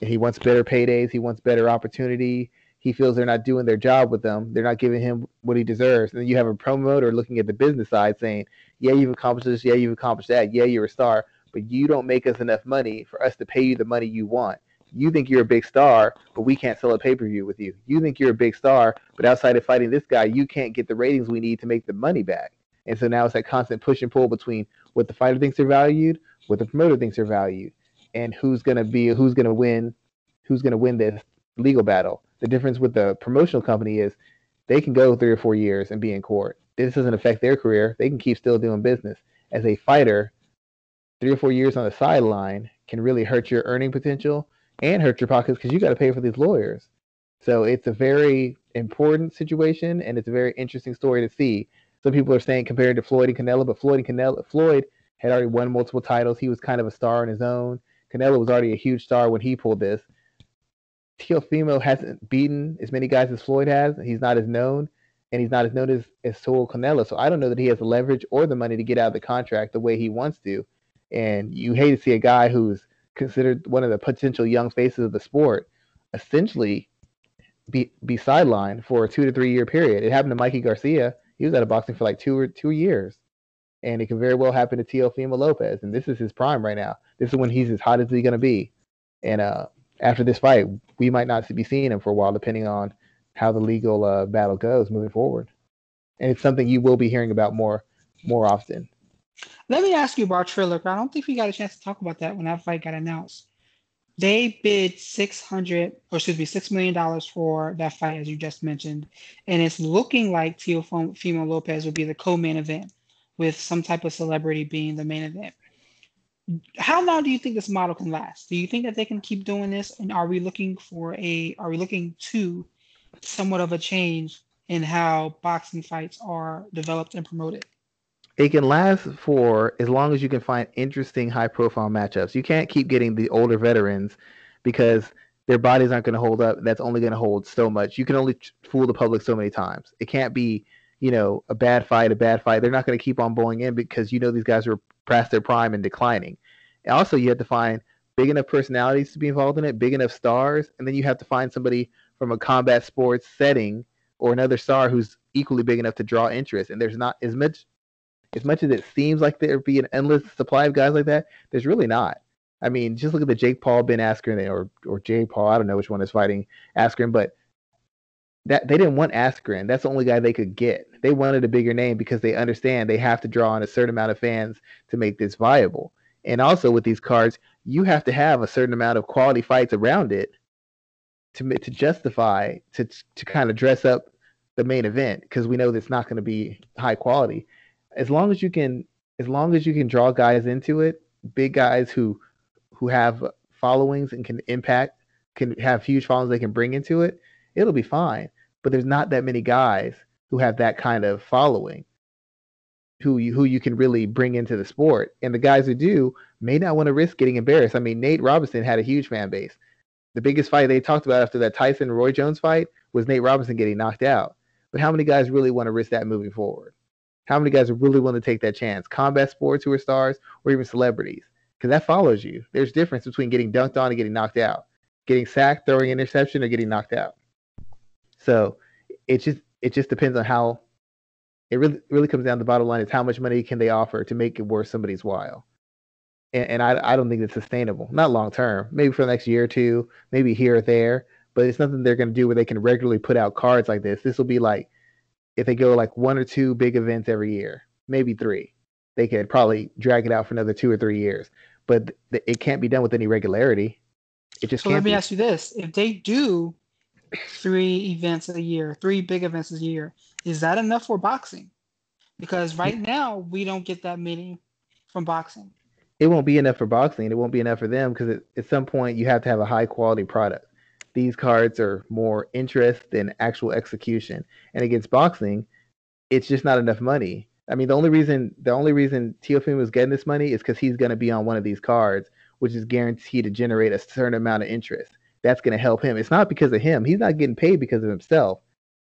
He wants better paydays. He wants better opportunity he feels they're not doing their job with them. They're not giving him what he deserves. And then you have a promoter looking at the business side saying, Yeah, you've accomplished this. Yeah, you've accomplished that. Yeah, you're a star, but you don't make us enough money for us to pay you the money you want. You think you're a big star, but we can't sell a pay per view with you. You think you're a big star, but outside of fighting this guy, you can't get the ratings we need to make the money back. And so now it's that constant push and pull between what the fighter thinks they're valued, what the promoter thinks they're valued, and who's gonna be who's gonna win, who's gonna win this legal battle. The difference with the promotional company is they can go three or four years and be in court. This doesn't affect their career. They can keep still doing business. As a fighter, three or four years on the sideline can really hurt your earning potential and hurt your pockets because you got to pay for these lawyers. So it's a very important situation and it's a very interesting story to see. Some people are saying compared to Floyd and Canelo, but Floyd and Canelo, Floyd had already won multiple titles. He was kind of a star on his own. Canelo was already a huge star when he pulled this. Teofimo hasn't beaten as many guys as Floyd has. He's not as known, and he's not as known as, as Saul Canelo. So I don't know that he has the leverage or the money to get out of the contract the way he wants to. And you hate to see a guy who's considered one of the potential young faces of the sport essentially be be sidelined for a two to three year period. It happened to Mikey Garcia. He was out of boxing for like two or two years. And it can very well happen to Teofimo Lopez. And this is his prime right now. This is when he's as hot as he's gonna be. And uh after this fight, we might not be seeing him for a while, depending on how the legal uh, battle goes moving forward. And it's something you will be hearing about more more often. Let me ask you about Triller. I don't think we got a chance to talk about that when that fight got announced. They bid six hundred, or excuse me, six million dollars for that fight, as you just mentioned, and it's looking like Teofimo Lopez will be the co-main event, with some type of celebrity being the main event how long do you think this model can last? Do you think that they can keep doing this? And are we looking for a are we looking to somewhat of a change in how boxing fights are developed and promoted? It can last for as long as you can find interesting high profile matchups. You can't keep getting the older veterans because their bodies aren't going to hold up. That's only going to hold so much. You can only fool the public so many times. It can't be, you know, a bad fight, a bad fight. They're not going to keep on bowling in because you know these guys are past their prime and declining. And also, you have to find big enough personalities to be involved in it, big enough stars, and then you have to find somebody from a combat sports setting or another star who's equally big enough to draw interest. And there's not as much as much as it seems like there'd be an endless supply of guys like that. There's really not. I mean, just look at the Jake Paul Ben Askren or or Jake Paul. I don't know which one is fighting Askren, but that they didn't want Askren. That's the only guy they could get. They wanted a bigger name because they understand they have to draw on a certain amount of fans to make this viable. And also with these cards, you have to have a certain amount of quality fights around it to to justify to to kind of dress up the main event because we know that's not going to be high quality. As long as you can, as long as you can draw guys into it, big guys who who have followings and can impact, can have huge followings they can bring into it, it'll be fine but there's not that many guys who have that kind of following who you who you can really bring into the sport. And the guys who do may not want to risk getting embarrassed. I mean, Nate Robinson had a huge fan base. The biggest fight they talked about after that Tyson Roy Jones fight was Nate Robinson getting knocked out. But how many guys really want to risk that moving forward? How many guys really willing to take that chance? Combat sports who are stars or even celebrities? Because that follows you. There's difference between getting dunked on and getting knocked out. Getting sacked, throwing interception, or getting knocked out. So it just it just depends on how it really really comes down to the bottom line is how much money can they offer to make it worth somebody's while. And, and I I don't think it's sustainable, not long term. Maybe for the next year or two, maybe here or there, but it's nothing they're going to do where they can regularly put out cards like this. This will be like if they go like one or two big events every year, maybe three. They could probably drag it out for another two or three years, but th- it can't be done with any regularity. It just so can't. let me be. ask you this: If they do three events a year, three big events a year. Is that enough for boxing? Because right now we don't get that many from boxing. It won't be enough for boxing. It won't be enough for them because at some point you have to have a high quality product. these cards are more interest than actual execution. And against boxing, it's just not enough money. I mean, the only reason the only reason Teofimo was getting this money is because he's going to be on one of these cards, which is guaranteed to generate a certain amount of interest. That's going to help him. It's not because of him. He's not getting paid because of himself.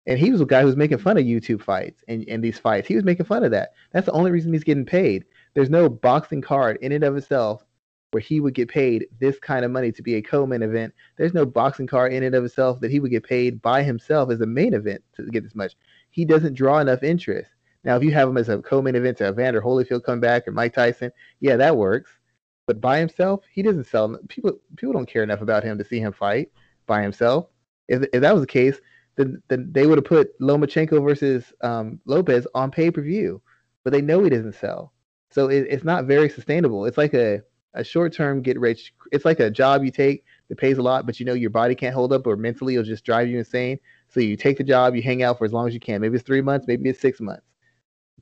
And he was a guy who was making fun of YouTube fights and, and these fights. He was making fun of that. That's the only reason he's getting paid. There's no boxing card in and of itself where he would get paid this kind of money to be a co-main event. There's no boxing card in and of itself that he would get paid by himself as a main event to get this much. He doesn't draw enough interest. Now, if you have him as a co-main event to Evander Holyfield come back or Mike Tyson, yeah, that works. But by himself, he doesn't sell. People people don't care enough about him to see him fight by himself. If, if that was the case, then, then they would have put Lomachenko versus um, Lopez on pay per view. But they know he doesn't sell, so it, it's not very sustainable. It's like a a short term get rich. It's like a job you take that pays a lot, but you know your body can't hold up, or mentally it'll just drive you insane. So you take the job, you hang out for as long as you can. Maybe it's three months, maybe it's six months.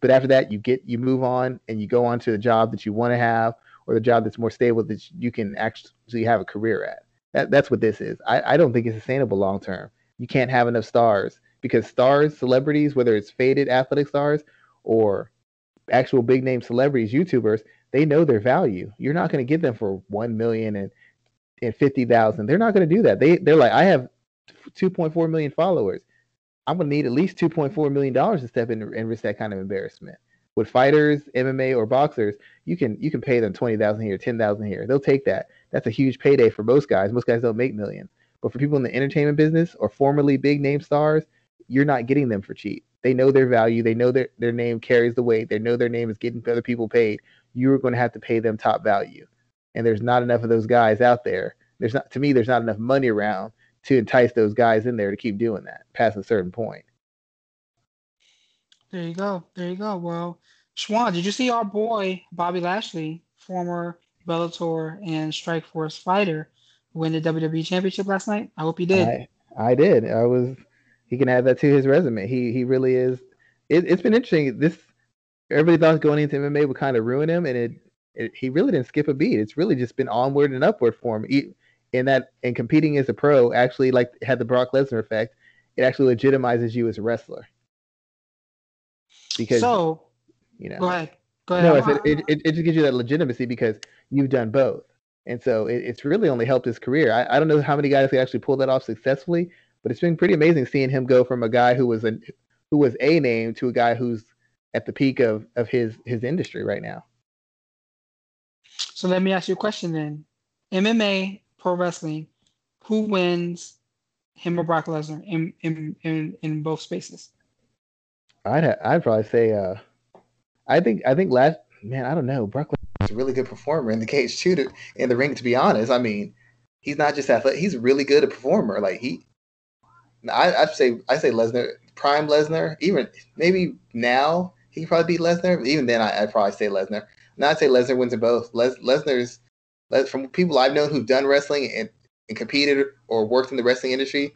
But after that, you get you move on and you go on to the job that you want to have or the job that's more stable that you can actually have a career at. That, that's what this is. I, I don't think it's sustainable long term. You can't have enough stars because stars, celebrities, whether it's faded athletic stars or actual big name celebrities, YouTubers, they know their value. You're not going to get them for one million and and fifty thousand. They're not going to do that. They they're like, I have 2.4 million followers. I'm going to need at least 2.4 million dollars to step in and risk that kind of embarrassment with fighters, MMA or boxers, you can you can pay them twenty thousand here, ten thousand here. They'll take that. That's a huge payday for most guys. Most guys don't make millions. But for people in the entertainment business or formerly big name stars, you're not getting them for cheap. They know their value. They know their, their name carries the weight. They know their name is getting other people paid. You're going to have to pay them top value. And there's not enough of those guys out there. There's not to me, there's not enough money around to entice those guys in there to keep doing that past a certain point. There you go. There you go. Well, Shawan, did you see our boy Bobby Lashley, former Bellator and Strikeforce fighter, win the WWE Championship last night? I hope you did. I, I did. I was. He can add that to his resume. He he really is. It, has been interesting. This everybody thought going into MMA would kind of ruin him, and it, it, he really didn't skip a beat. It's really just been onward and upward for him. He, in that and competing as a pro actually like had the Brock Lesnar effect. It actually legitimizes you as a wrestler because so you know. Go ahead. Go ahead. No, it, it, it, it, just gives you that legitimacy because you've done both. And so it, it's really only helped his career. I, I don't know how many guys can actually pull that off successfully, but it's been pretty amazing seeing him go from a guy who was a who was a name to a guy who's at the peak of, of his his industry right now. So let me ask you a question then. MMA, pro wrestling, who wins him or Brock Lesnar in in, in, in both spaces? I'd ha- I'd probably say uh, I think I think last man I don't know Brock is a really good performer in the cage too. To, in the ring, to be honest, I mean he's not just athletic; he's really good a performer. Like he, I I say I say Lesnar prime Lesnar. Even maybe now he could probably beat Lesnar. Even then, I, would probably say Lesnar. Now I'd say Lesnar wins in both. Les, Lesnar's from people I've known who've done wrestling and, and competed or worked in the wrestling industry.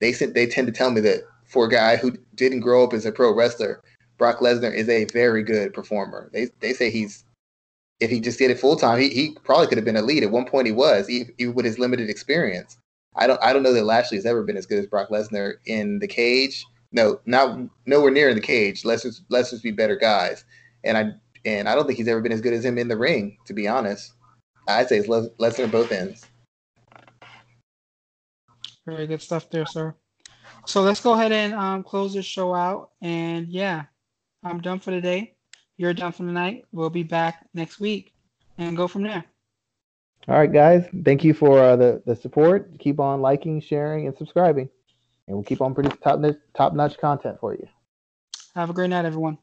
They they tend to tell me that for a guy who didn't grow up as a pro wrestler, Brock Lesnar is a very good performer. They they say he's if he just did it full time, he, he probably could have been elite. At one point, he was even with his limited experience. I don't I don't know that Lashley has ever been as good as Brock Lesnar in the cage. No, not nowhere near in the cage. Let's just let's just be better guys. And I and I don't think he's ever been as good as him in the ring. To be honest, I'd say it's Lesnar both ends. Very good stuff there, sir. So let's go ahead and um, close this show out. And yeah, I'm done for the day. You're done for the night. We'll be back next week and go from there. All right, guys. Thank you for uh, the the support. Keep on liking, sharing, and subscribing, and we'll keep on producing top top notch content for you. Have a great night, everyone.